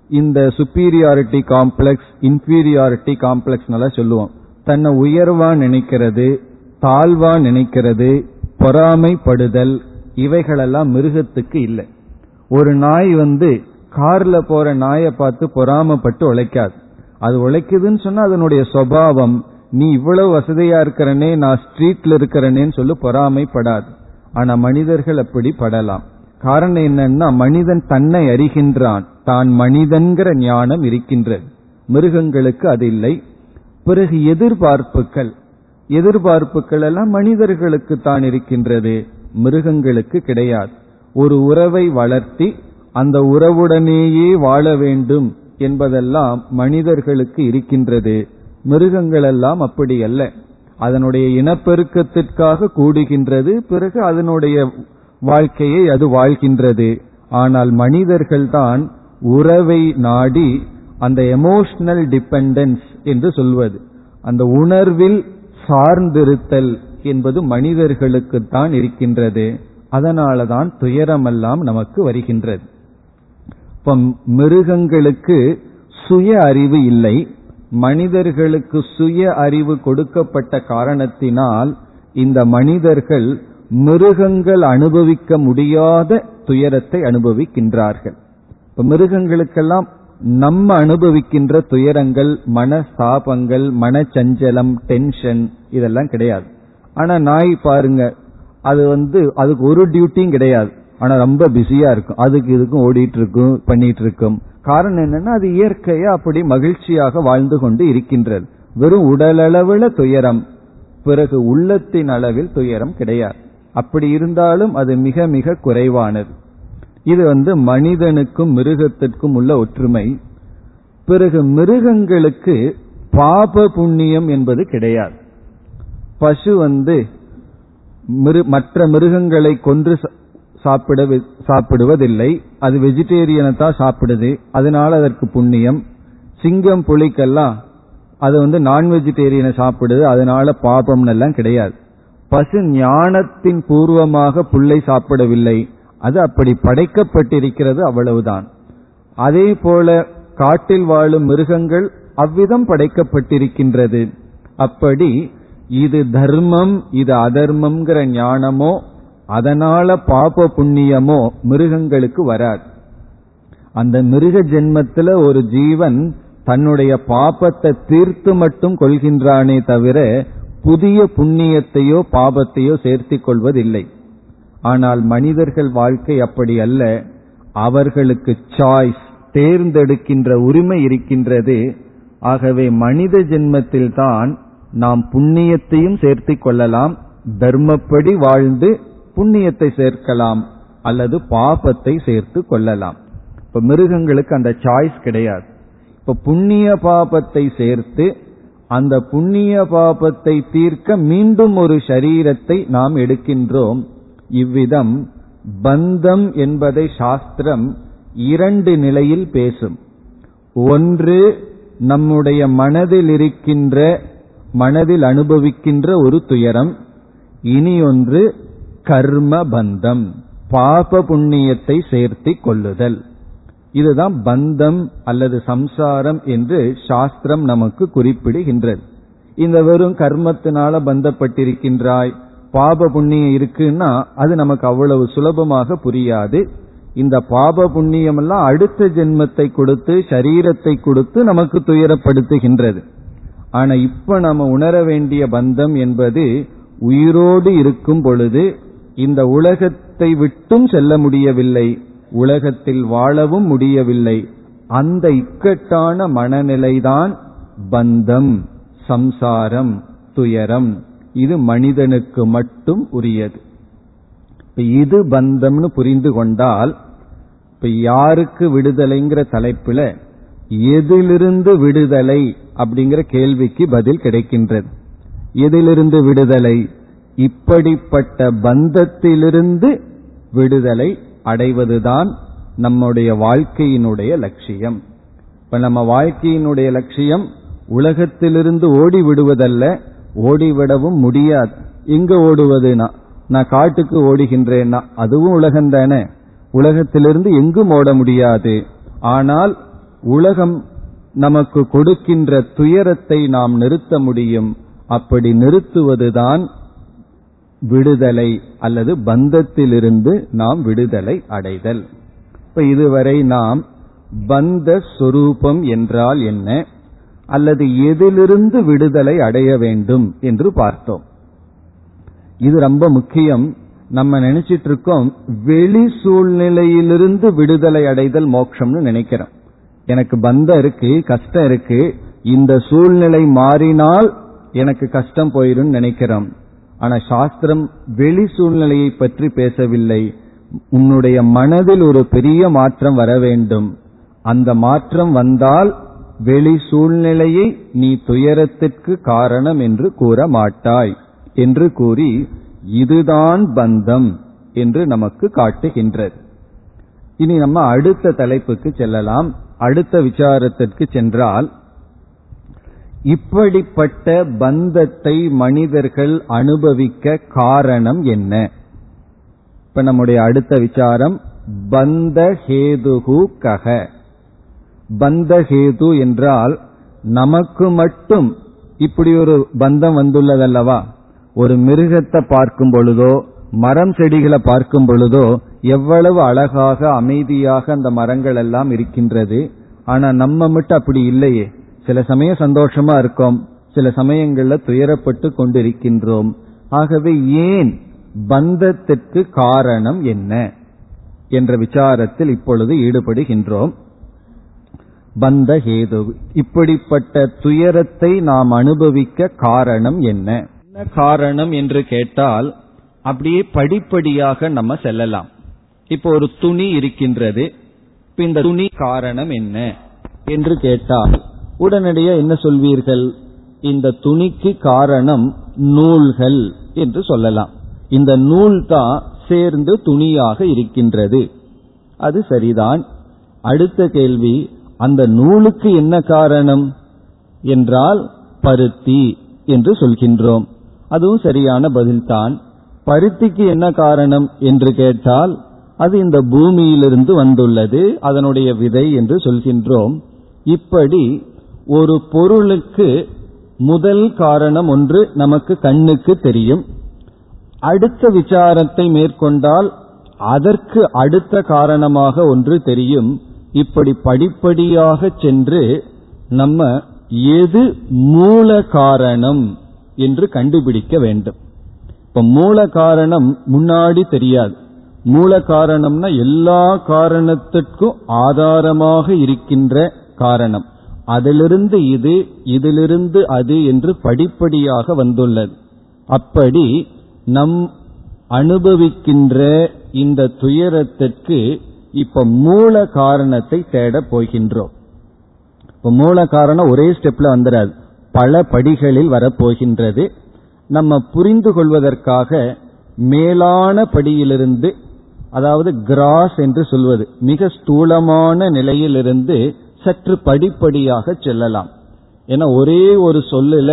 இந்த சுப்பீரியாரிட்டி காம்ப்ளெக்ஸ் இன்பீரியாரிட்டி காம்ப்ளெக்ஸ் சொல்லுவோம். தன்னை உயர்வா நினைக்கிறது தாழ்வா நினைக்கிறது பொறாமைப்படுதல் இவைகளெல்லாம் மிருகத்துக்கு இல்லை. ஒரு நாய் வந்து கார்ல போற நாயை பார்த்து பொறாமப்பட்டு உழைக்காது. அது உழைக்குதுன்னு சொன்னா அதனுடைய சுவாவம் நீ இவ்வளவு வசதியா இருக்கிறனே நான் ஸ்ட்ரீட்ல இருக்கிறனேன்னு சொல்லி பொறாமைப்படாது. ஆனா மனிதர்கள் அப்படி படலாம். காரணம் என்னன்னா மனிதன் தன்னை அறிகின்றான். தான் மனிதன்கிற ஞானம் இருக்கின்றது. மிருகங்களுக்கு அது இல்லை. பிறகு எதிர்பார்ப்புகள். எதிர்பார்ப்புகள் எல்லாம் மனிதர்களுக்கு தான் இருக்கின்றது. மிருகங்களுக்கு கிடையாது. ஒரு உறவை வளர்த்தி அந்த உறவுடனேயே வாழ வேண்டும் என்பதெல்லாம் மனிதர்களுக்கு இருக்கின்றது. மிருகங்கள் எல்லாம் அப்படி அல்ல அதனுடைய இனப்பெருக்கத்திற்காக கூடுகின்றது பிறகு அதனுடைய வாழ்க்கையை அது வாழ்கின்றது. ஆனால் மனிதர்கள் தான் உறவை நாடி அந்த எமோஷனல் டிபெண்டன்ஸ் என்று சொல்வது. அந்த உணர்வில் சார்ந்திருத்தல் என்பது மனிதர்களுக்கு தான் இருக்கின்றது. அதனாலதான் துயரமெல்லாம் நமக்கு வருகின்றது. இப்ப மிருகங்களுக்கு சுய அறிவு இல்லை. மனிதர்களுக்கு சுய அறிவு கொடுக்கப்பட்ட காரணத்தினால் இந்த மனிதர்கள் மிருகங்கள் அனுபவிக்க முடியாத துயரத்தை அனுபவிக்கின்றார்கள். இப்ப மிருகங்களுக்கெல்லாம் நம்ம அனுபவிக்கின்ற துயரங்கள் மனஸ்தாபங்கள் மனச்சஞ்சலம் டென்ஷன் இதெல்லாம் கிடையாது. ஆனா நாய் பாருங்க அது வந்து அதுக்கு ஒரு டியூட்டியும் கிடையாது. ஆனா ரொம்ப பிஸியா இருக்கும். அதுக்கு இதுக்கும் ஓடிட்டு இருக்கும் பண்ணிட்டு இருக்கும். காரணம் என்னன்னா அது இயற்கையா அப்படி மகிழ்ச்சியாக வாழ்ந்து கொண்டு இருக்கின்றது. வெறும் உடலளவுல துயரம். பிறகு உள்ளத்தின் அளவில் துயரம் கிடையாது. அப்படி இருந்தாலும் அது மிக மிக குறைவானது. இது வந்து மனிதனுக்கும் மிருகத்திற்கும் உள்ள ஒற்றுமை. பிறகு மிருகங்களுக்கு பாப புண்ணியம் என்பது கிடையாது. பசு வந்து மற்ற மிருகங்களை கொன்று சாப்பிட சாப்பிடுவதில்லை. அது வெஜிடேரியனை தான் சாப்பிடுது. அதனால அதற்கு புண்ணியம். சிங்கம் புலிக்கெல்லாம் அது வந்து நான் வெஜிடேரியனை சாப்பிடுது. அதனால பாபம் எல்லாம் கிடையாது. பசு ஞானத்தின் பூர்வமாக புல்லை சாப்பிடவில்லை. அது அப்படி படைக்கப்பட்டிருக்கிறது அவ்வளவுதான். அதே போல காட்டில் வாழும் மிருகங்கள் அவ்விதம் படைக்கப்பட்டிருக்கின்றது. அப்படி இது தர்மம் இது அதர்மம்ங்கிற ஞானமோ அதனால பாப புண்ணியமோ மிருகங்களுக்கு வராது. அந்த மிருக ஜென்மத்துல ஒரு ஜீவன் தன்னுடைய பாபத்தை தீர்த்து மட்டும் கொள்கின்றானே தவிர புதிய புண்ணியத்தையோ பாபத்தையோ சேர்த்திக் கொள்வதில்லை. ஆனால் மனிதர்கள் வாழ்க்கை அப்படி அல்ல. அவர்களுக்கு சாய்ஸ் தேர்ந்தெடுக்கின்ற உரிமை இருக்கின்றது. ஆகவே மனித ஜென்மத்தில்தான் நாம் புண்ணியத்தையும் சேர்த்திக் கொள்ளலாம். தர்மப்படி வாழ்ந்து புண்ணியத்தை சேர்க்கலாம் அல்லது பாபத்தை சேர்த்து கொள்ளலாம். இப்ப மிருகங்களுக்கு அந்த சாய்ஸ் கிடையாது. இப்ப புண்ணிய பாபத்தை சேர்த்து அந்த புண்ணிய பாபத்தை தீர்க்க மீண்டும் ஒரு சரீரத்தை நாம் எடுக்கின்றோம். இவ்விதம் பந்தம் என்பதை சாஸ்திரம் இரண்டு நிலையில் பேசும். ஒன்று நம்முடைய மனதில் இருக்கின்ற மனதில் அனுபவிக்கின்ற ஒரு துயரம். இனி ஒன்று கர்ம பந்தம் பாப புண்ணியத்தை சேர்த்தி கொள்ளுதல். இதுதான் பந்தம் அல்லது சம்சாரம் என்று சாஸ்திரம் நமக்கு குறிப்பிடுகின்றது. இந்த வெறும் கர்மத்தினால பந்தப்பட்டிருக்கின்றாய் பாப புண்ணியம் இருக்குன்னா அது நமக்கு அவ்வளவு சுலபமாக புரியாது. இந்த பாப புண்ணியம் எல்லாம் அடுத்த ஜென்மத்தை கொடுத்து சரீரத்தை கொடுத்து நமக்கு துயரப்படுத்துகின்றது. ஆனா இப்ப நம்ம உணர வேண்டிய பந்தம் என்பது உயிரோடு இருக்கும் பொழுது இந்த உலகத்தை விட்டும் செல்ல முடியவில்லை உலகத்தில் வாழவும் முடியவில்லை. அந்த இக்கட்டான மனநிலைதான் பந்தம் சம்சாரம் துயரம். இது மனிதனுக்கு மட்டும் உரியது. இது பந்தம்னு புரிந்து கொண்டால் இப்ப யாருக்கு விடுதலைங்கிற தலைப்புல எதிலிருந்து விடுதலை அப்படிங்கிற கேள்விக்கு பதில் கிடைக்கின்றது. எதிலிருந்து விடுதலை? இப்படிப்பட்ட பந்தத்திலிருந்து விடுதலை அடைவதுதான் நம்முடைய வாழ்க்கையினுடைய லட்சியம். இப்ப நம்ம வாழ்க்கையினுடைய லட்சியம் உலகத்திலிருந்து ஓடி விடுவதல்ல ஓடிவிடவும் முடியாது. எங்க ஓடுவதுனா நான் காட்டுக்கு ஓடுகின்றேன்னா அதுவும் உலகம் தானே. உலகத்திலிருந்து எங்கும் ஓட முடியாது. ஆனால் உலகம் நமக்கு கொடுக்கின்ற துயரத்தை நாம் நிறுத்த முடியும். அப்படி நிறுத்துவதுதான் விடுதலை அல்லது பந்தத்திலிருந்து நாம் விடுதலை அடைதல். இப்ப இதுவரை நாம் பந்த சொரூபம் என்றால் என்ன? அல்லது எதிலிருந்து விடுதலை அடைய வேண்டும் என்று பார்த்தோம். இது ரொம்ப முக்கியம். நம்ம நினைச்சிட்டு இருக்கோம் வெளி சூழ்நிலையிலிருந்து விடுதலை அடைதல் மோட்சம்னு நினைக்கிறோம். எனக்கு பந்தம் இருக்கு கஷ்டம் இருக்கு. இந்த சூழ்நிலை மாறினால் எனக்கு கஷ்டம் போயிரும் நினைக்கிறோம். ஆனா சாஸ்திரம் வெளி சூழ்நிலையை பற்றி பேசவில்லை. உன்னுடைய மனதில் ஒரு பெரிய மாற்றம் வர வேண்டும். அந்த மாற்றம் வந்தால் வெளி சூழ்நிலையை நீ துயரத்திற்கு காரணம் என்று கூற மாட்டாய் என்று கூறி இதுதான் பந்தம் என்று நமக்கு காட்டுகின்றது. இனி நம்ம அடுத்த தலைப்புக்கு செல்லலாம். அடுத்த விசாரத்திற்கு சென்றால் இப்படிப்பட்ட பந்தத்தை மனிதர்கள் அனுபவிக்க காரணம் என்ன? இப்ப நம்முடைய அடுத்த விசாரம் பந்த ஹேதுகு கக பந்த ஹேது என்றால் நமக்கு மட்டும் இப்படி ஒரு பந்தம் வந்துள்ளதல்லவா? ஒரு மிருகத்தை பார்க்கும் பொழுதோ மரம் செடிகளை பார்க்கும் பொழுதோ எவ்வளவு அழகாக அமைதியாக அந்த மரங்கள் எல்லாம் இருக்கின்றது. ஆனா நம்ம மட்டும் அப்படி இல்லையே. சில சமயம் சந்தோஷமா இருக்கோம். சில சமயங்கள்ல துயரப்பட்டு கொண்டிருக்கின்றோம். ஆகவே ஏன் பந்தத்திற்கு காரணம் என்ன என்ற விசாரத்தில் இப்பொழுது ஈடுபடுகின்றோம். பந்த ஹேது இப்படிப்பட்ட துயரத்தை நாம் அனுபவிக்க காரணம் என்ன? என்ன காரணம் என்று கேட்டால் அப்படியே படிப்படியாக நம்ம செல்லலாம். இப்போ ஒரு துணி இருக்கின்றது. இந்த துணி காரணம் என்ன? என்று கேட்டால் உடனடியாக என்ன சொல்வீர்கள்? இந்த துணிக்கு காரணம் நூல்கள் என்று சொல்லலாம். இந்த நூல் தான் சேர்ந்து துணியாக இருக்கின்றது. அது சரிதான். அடுத்த கேள்வி அந்த நூலுக்கு என்ன காரணம்? என்றால் பருத்தி என்று சொல்கின்றோம். அதுவும் சரியான பதில்தான். பருத்திக்கு என்ன காரணம் என்று கேட்டால் அது இந்த பூமியிலிருந்து வந்துள்ளது அதனுடைய விதை என்று சொல்கின்றோம். இப்படி ஒரு பொருளுக்கு முதல் காரணம் ஒன்று நமக்கு கண்ணுக்கு தெரியும். அடுத்த விசாரத்தை மேற்கொண்டால் அதற்கு அடுத்த காரணமாக ஒன்று தெரியும். இப்படி படிப்படியாக சென்று நம்ம எது மூல காரணம் என்று கண்டுபிடிக்க வேண்டும். இப்ப மூல காரணம் முன்னாடி தெரியாது. மூல காரணம்னா எல்லா காரணத்திற்கும் ஆதாரமாக இருக்கின்ற காரணம். அதிலிருந்து இது இதிலிருந்து அது என்று படிப்படியாக வந்துள்ளது. அப்படி நம் அனுபவிக்கின்ற இந்த துயரத்திற்கு இப்ப மூல காரணத்தை தேட போகின்றோம். இப்ப மூல காரணம் ஒரே ஸ்டெப்ல வந்துடாது பல படிகளில் வரப்போகின்றது. நம்ம புரிந்து கொள்வதற்காக மேலான படியிலிருந்து அதாவது கிராஸ் என்று சொல்வது மிக ஸ்தூலமான நிலையிலிருந்து சற்று படிப்படியாக செல்லலாம். ஏன்னா ஒரே ஒரு சொல்லுல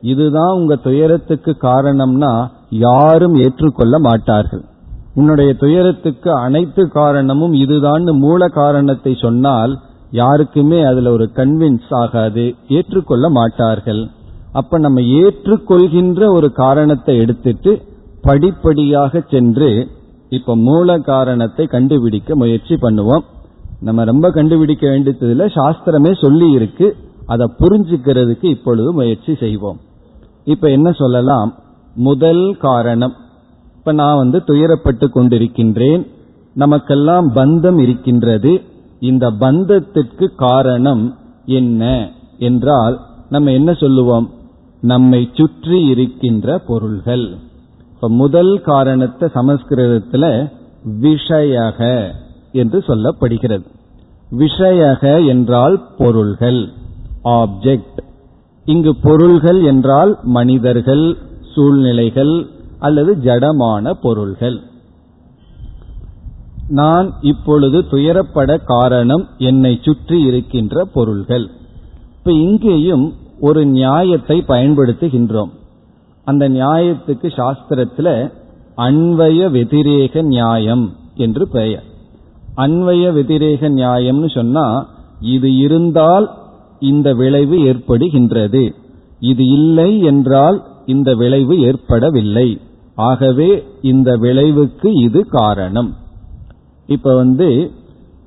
இதுதான் உங்க துயரத்துக்கு காரணம்னா யாரும் ஏற்றுக்கொள்ள மாட்டார்கள். உன்னுடைய துயரத்துக்கு அனைத்து காரணமும் இதுதான் மூல காரணத்தை சொன்னால் யாருக்குமே அதுல ஒரு கன்வின்ஸ் ஆகாது ஏற்றுக்கொள்ள மாட்டார்கள். அப்ப நம்ம ஏற்றுக்கொள்கின்ற ஒரு காரணத்தை எடுத்துட்டு படிப்படியாக சென்று இப்ப மூல காரணத்தை கண்டுபிடிக்க முயற்சி பண்ணுவோம். நம்ம ரொம்ப கண்டுபிடிக்க வேண்டியதுல சாஸ்திரமே சொல்லி இருக்கு அதை புரிஞ்சுக்கிறதுக்கு இப்பொழுது முயற்சி செய்வோம். இப்ப என்ன சொல்லலாம்? முதல் காரணம். இப்ப நான் வந்து துயரப்பட்டு கொண்டிருக்கின்றேன். நமக்கெல்லாம் பந்தம் இருக்கின்றது. இந்த பந்தத்திற்கு காரணம் என்ன என்றால் நம்ம என்ன சொல்லுவோம்? நம்மை சுற்றி இருக்கின்ற பொருள்கள். இப்ப முதல் காரணத்தை சமஸ்கிருதத்துல விஷயக. என்று சொல்லப்படுகிறது. விஷயக என்றால் பொருள்கள் ஆப்ஜெக்ட் இங்கு பொருள்கள் என்றால் மனிதர்கள் சூழ்நிலைகள் அல்லது ஜடமான பொருள்கள். நான் இப்பொழுது துயரப்பட காரணம் என்னை சுற்றி இருக்கின்ற பொருள்கள். இப்ப இங்கேயும் ஒரு நியாயத்தை பயன்படுத்துகின்றோம். அந்த நியாயத்துக்கு சாஸ்திரத்துல அன்வய வெதிரேக நியாயம் என்று பெயர். அன்வய வெதிரேக நியாயம்னு சொன்னா இது இருந்தால் இந்த விளைவு ஏற்படுகின்றது. இது இல்லை என்றால் இந்த விளைவு ஏற்படவில்லை. ஆகவே இந்த விளைவுக்கு இது காரணம். இப்ப வந்து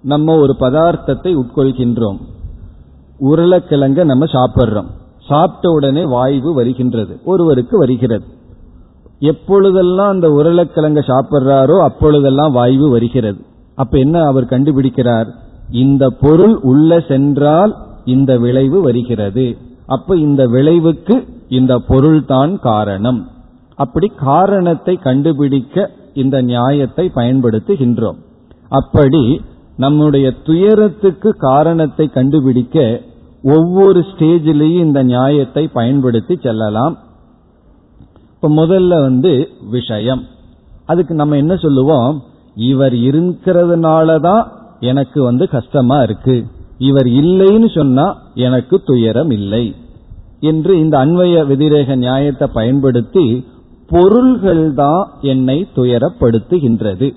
நம்ம ஒரு பதார்த்தத்தை உட்கொள்கின்றோம். உருளைக்கிழங்க நம்ம சாப்பிட்றோம். சாப்பிட்ட உடனே வாய்வு வருகின்றது. ஒருவருக்கு வருகிறது. எப்பொழுதெல்லாம் அந்த உருளைக்கிழங்க சாப்பிட்றாரோ அப்பொழுதெல்லாம் வாய்வு வருகிறது. அப்ப என்ன அவர் கண்டுபிடிக்கிறார்? இந்த பொருள் உள்ள சென்றால் இந்த விளைவு வருகிறது. அப்ப இந்த விளைவுக்கு இந்த பொருள்தான் காரணம். அப்படி காரணத்தை கண்டுபிடிக்க இந்த நியாயத்தை பயன்படுத்துகின்றோம். அப்படி நம்முடைய துயரத்துக்கு காரணத்தை கண்டுபிடிக்க ஒவ்வொரு ஸ்டேஜிலையும் இந்த நியாயத்தை பயன்படுத்தி செல்லலாம். இப்ப முதல்ல வந்து விஷயம். அதுக்கு நம்ம என்ன சொல்லுவோம்? இவர் இருக்கிறதுனாலதான் எனக்கு வந்து கஷ்டமா இருக்கு. இவர் இல்லைன்னு சொன்னா எனக்கு துயரம் இல்லை. என்று இந்த அன்வய விதிரேக நியாயத்தை பயன்படுத்தி பொருள்கள் தான் என்னை துயரப்படுத்துகின்றது.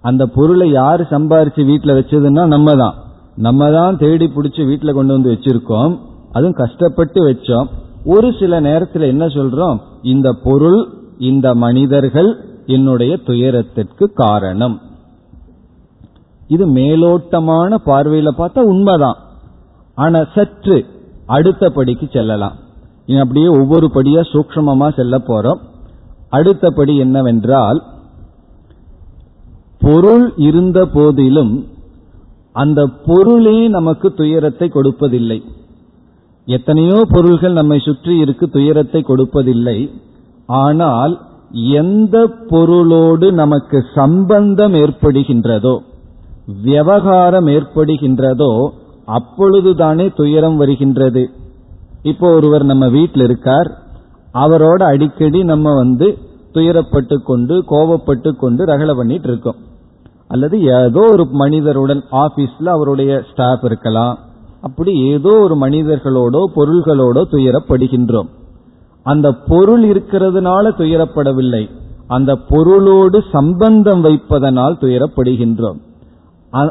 அந்த பொருளை யார் சம்பாரிச்சு வீட்டில் வச்சதுன்னா நம்ம தான் நம்ம தான் தேடி பிடிச்சி வீட்டில் கொண்டு வந்து வச்சிருக்கோம். அதுவும் கஷ்டப்பட்டு வச்சோம். ஒரு சில நேரத்தில் என்ன சொல்றோம்? இந்த பொருள் இந்த மனிதர்கள் என்னுடைய துயரத்திற்கு காரணம். இது மேலோட்டமான பார்வையில பார்த்தா உண்மைதான். ஆனா சற்று அடுத்த படிக்கு செல்லலாம். இனி அப்படியே ஒவ்வொரு படியா சூக்மமா செல்ல போறோம். அடுத்த படி என்னவென்றால் பொருள் இருந்த போதிலும் அந்த பொருளே நமக்கு துயரத்தை கொடுப்பதில்லை. எத்தனையோ பொருள்கள் நம்மை சுற்றி இருக்கு துயரத்தை கொடுப்பதில்லை. ஆனால் எந்த பொருளோடு நமக்கு சம்பந்தம் ஏற்படுகின்றதோ விவகாரம் ஏற்படுகின்றதோ அப்பொழுதுதானே துயரம் வருகின்றது. இப்போ ஒருவர் நம்ம வீட்டில் இருக்கார். அவரோட அடிக்கடி நம்ம வந்து துயரப்பட்டு கொண்டு கோபப்பட்டு கொண்டு ரகலை பண்ணிட்டு இருக்கோம். அல்லது ஏதோ ஒரு மனிதருடன் ஆபீஸ்ல அவருடைய ஸ்டாஃப் இருக்கலாம். அப்படி ஏதோ ஒரு மனிதர்களோடோ பொருள்களோடோ துயரப்படுகின்றோம். அந்த பொருள் இருக்கிறதுனால துயரப்படவில்லை. அந்த பொருளோடு சம்பந்தம் வைப்பதனால் துயரப்படுகின்றோம்.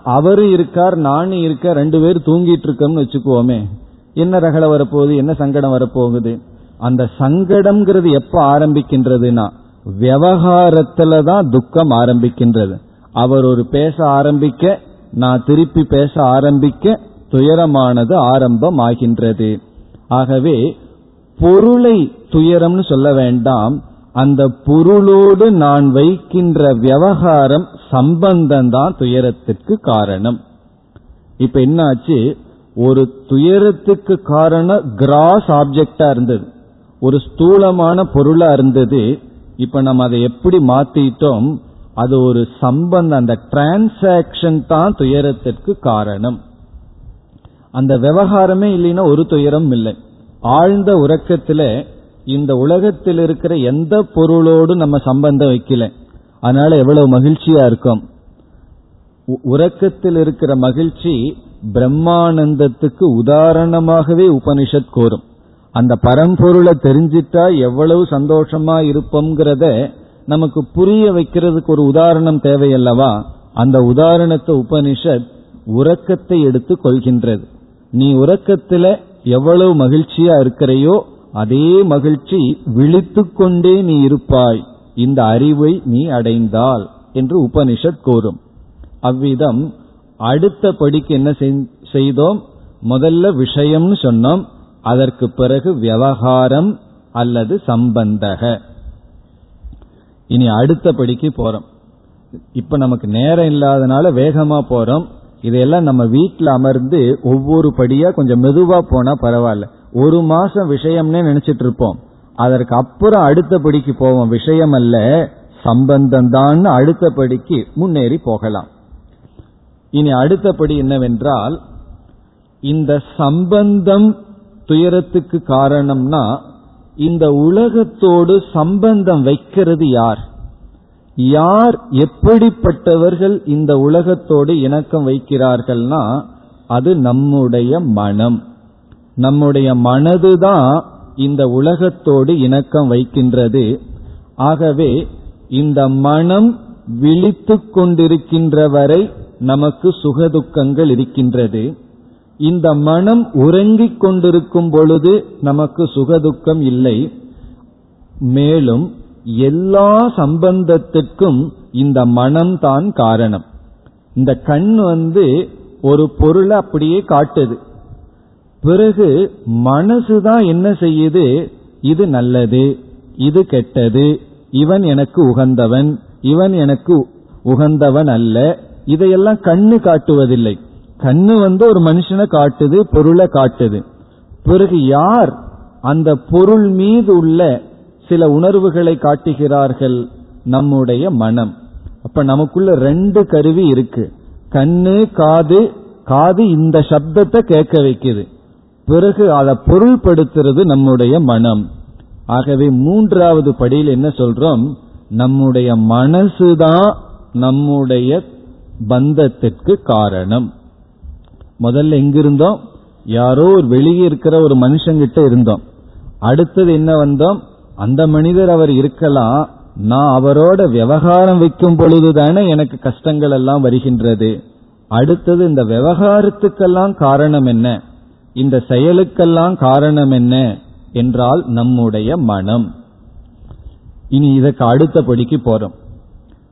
அவரு இருக்கார் நானும் இருக்க ரெண்டு பேர் தூங்கிட்டு இருக்கோம்னு வச்சுக்குவோமே. என்ன ரகல வரப்போகுது? என்ன சங்கடம் வரப்போகுது? அந்த சங்கடம்ங்கிறது எப்ப ஆரம்பிக்கின்றதுன்னா விவகாரத்துல தான் துக்கம் ஆரம்பிக்கின்றது. அவர் ஒரு பேச ஆரம்பிக்க நான் திருப்பி பேச ஆரம்பிக்க துயரமானது ஆரம்பமாகின்றது. ஆகவே பொருளை துயரம்னு சொல்ல வேண்டாம். அந்த பொருளோடு நான் வைக்கின்ற விவகாரம் சம்பந்தம் தான் துயரத்திற்கு காரணம். இப்ப என்னாச்சு? ஒரு துயரத்துக்கு காரணம் கிராஸ் ஆப்ஜெக்டா இருந்தது. ஒரு ஸ்தூலமான பொருளா இருந்தது. இப்ப நம்ம அதை எப்படி மாத்திட்டோம்? அது ஒரு சம்பந்தம் அந்த டிரான்சாக்சன் தான் துயரத்திற்கு காரணம். அந்த விவகாரமே இல்லைன்னா ஒரு துயரம் இல்லை. ஆழ்ந்த உறக்கத்துல இந்த உலகத்தில் இருக்கிற எந்த பொருளோடு நம்ம சம்பந்தம் வைக்கல. அதனால எவ்வளவு மகிழ்ச்சியா இருக்கும். உறக்கத்தில் இருக்கிற மகிழ்ச்சி பிரம்மானந்தத்துக்கு உதாரணமாகவே உபனிஷத் கூறும். அந்த பரம்பொருளை தெரிஞ்சிட்டா எவ்வளவு சந்தோஷமா இருப்போம்ங்கிறத நமக்கு புரிய வைக்கிறதுக்கு ஒரு உதாரணம் தேவையல்லவா? அந்த உதாரணத்தை உபனிஷத் உறக்கத்தை எடுத்து கொள்கின்றது. நீ உறக்கத்துல எவ்வளவு மகிழ்ச்சியா இருக்கிறையோ அதே மகிழ்ச்சி விழித்து கொண்டே நீ இருப்பாய். இந்த அறிவை நீ அடைந்தால் என்று உபனிஷத் கூறும். அவ்விதம் அடுத்த படிக்கு என்ன செய்தோம்? முதல்ல விஷயம்னு சொன்னோம். அதற்கு பிறகு விவகாரம் அல்லது சம்பந்தக. இனி அடுத்த படிக்கு போறோம். இப்ப நமக்கு நேரம் இல்லாதனால வேகமா போறோம். இதையெல்லாம் நம்ம வீட்டில் அமர்ந்து ஒவ்வொரு படியா கொஞ்சம் மெதுவா போனா பரவாயில்ல. ஒரு மாசம் விஷயம்னே நினைச்சிட்டு இருப்போம் அதற்கு அப்புறம் அடுத்த படிக்கு போவோம். விஷயம் அல்ல சம்பந்தம் தான் அடுத்த படிக்கு முன்னேறி போகலாம். இனி அடுத்தபடி என்னவென்றால் இந்த சம்பந்தம் துயரத்துக்கு காரணம்னா இந்த உலகத்தோடு சம்பந்தம் வைக்கிறது யார்? யார் எப்படிப்பட்டவர்கள் இந்த உலகத்தோடு இணக்கம் வைக்கிறார்கள்னா அது நம்முடைய மனம். நம்முடைய மனதுதான் இந்த உலகத்தோடு இணக்கம் வைக்கின்றது. ஆகவே இந்த மனம் விழித்து கொண்டிருக்கின்ற வரை நமக்கு சுகதுக்கங்கள் இருக்கின்றது. இந்த மனம் உறங்கிக் கொண்டிருக்கும் பொழுது நமக்கு சுகதுக்கம் இல்லை. மேலும் எல்லா சம்பந்தத்துக்கும் இந்த மனம்தான் காரணம். இந்த கண் வந்து ஒரு பொருளை அப்படியே காட்டுது. பிறகு மனசுதான் என்ன செய்யுது? இது நல்லது இது கெட்டது இவன் எனக்கு உகந்தவன் இவன் எனக்கு உகந்தவன் அல்ல. இதையெல்லாம் கண்ணு காட்டுவதில்லை. கண்ணு வந்து ஒரு மனுஷனை காட்டுது பொருளை காட்டுது. பிறகு யார் அந்த பொருள் மீது உள்ள சில உணர்வுகளை காட்டுகிறார்கள் நம்முடைய மனம். அப்ப நமக்குள்ள ரெண்டு கருவி இருக்கு. கண்ணு காது காது இந்த சப்தத்தை கேட்க வைக்குது. பிறகு அதை பொருள்படுத்துறது நம்முடைய மனம். ஆகவே மூன்றாவது படியில் என்ன சொல்றோம்? நம்முடைய மனசுதான் நம்முடைய பந்தத்திற்கு காரணம். முதல்ல எங்கிருந்தோம்? யாரோ ஒரு வெளியே இருக்கிற ஒரு மனுஷங்கிட்ட இருந்தோம். அடுத்தது என்ன வந்தோம்? அந்த மனிதர் அவர் இருக்கலாம் நான் அவரோட விவகாரம் வைக்கும் பொழுதுதானே எனக்கு கஷ்டங்கள் எல்லாம் வருகின்றது. அடுத்தது இந்த விவகாரத்துக்கெல்லாம் காரணம் என்ன? இந்த செயலுக்கெல்லாம் காரணம் என்ன? என்றால் நம்முடைய மனம். இனி இதற்கு அடுத்த படிக்கு போறோம்.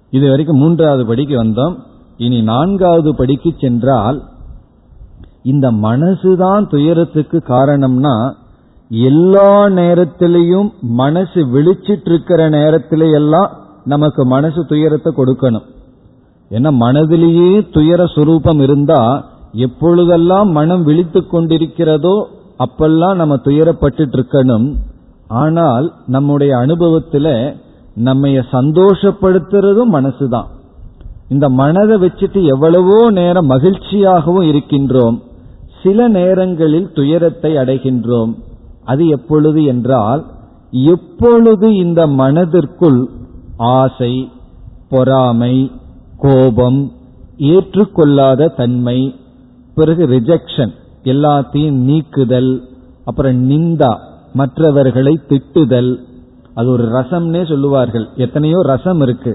இது வரைக்கும் மூன்றாவது படிக்கு வந்தோம். இனி நான்காவது படிக்கு சென்றால் இந்த மனசுதான் துயரத்துக்கு காரணம்னா எல்லா நேரத்திலையும் மனசு விழிச்சிட்டு இருக்கிற நேரத்தில எல்லாம் நமக்கு மனசு துயரத்தை கொடுக்கணும். ஏன்னா மனதிலேயே துயர சுரூபம் இருந்தா எப்பொழுதெல்லாம் மனம் விழித்து கொண்டிருக்கிறதோ அப்பெல்லாம் நம்ம துயரப்பட்டு இருக்கணும் ஆனால் நம்முடைய அனுபவத்துல நம்ம சந்தோஷப்படுத்துறதும் மனசுதான். இந்த மனதை வச்சுட்டு எவ்வளவோ நேரம் மகிழ்ச்சியாகவும் இருக்கின்றோம். சில நேரங்களில் துயரத்தை அடைகின்றோம். அது எப்பொழுது என்றால் எப்பொழுது இந்த மனதிற்குள் ஆசை பொறாமை கோபம் ஏற்றுக்கொள்ளாத தன்மை பிறகு ரிஜெக்ஷன் எல்லாத்தையும் நீக்குதல் அப்புறம் நிந்தா மற்றவர்களை திட்டுதல் அது ஒரு ரசம்னே சொல்லுவார்கள். எத்தனையோ ரசம் இருக்கு.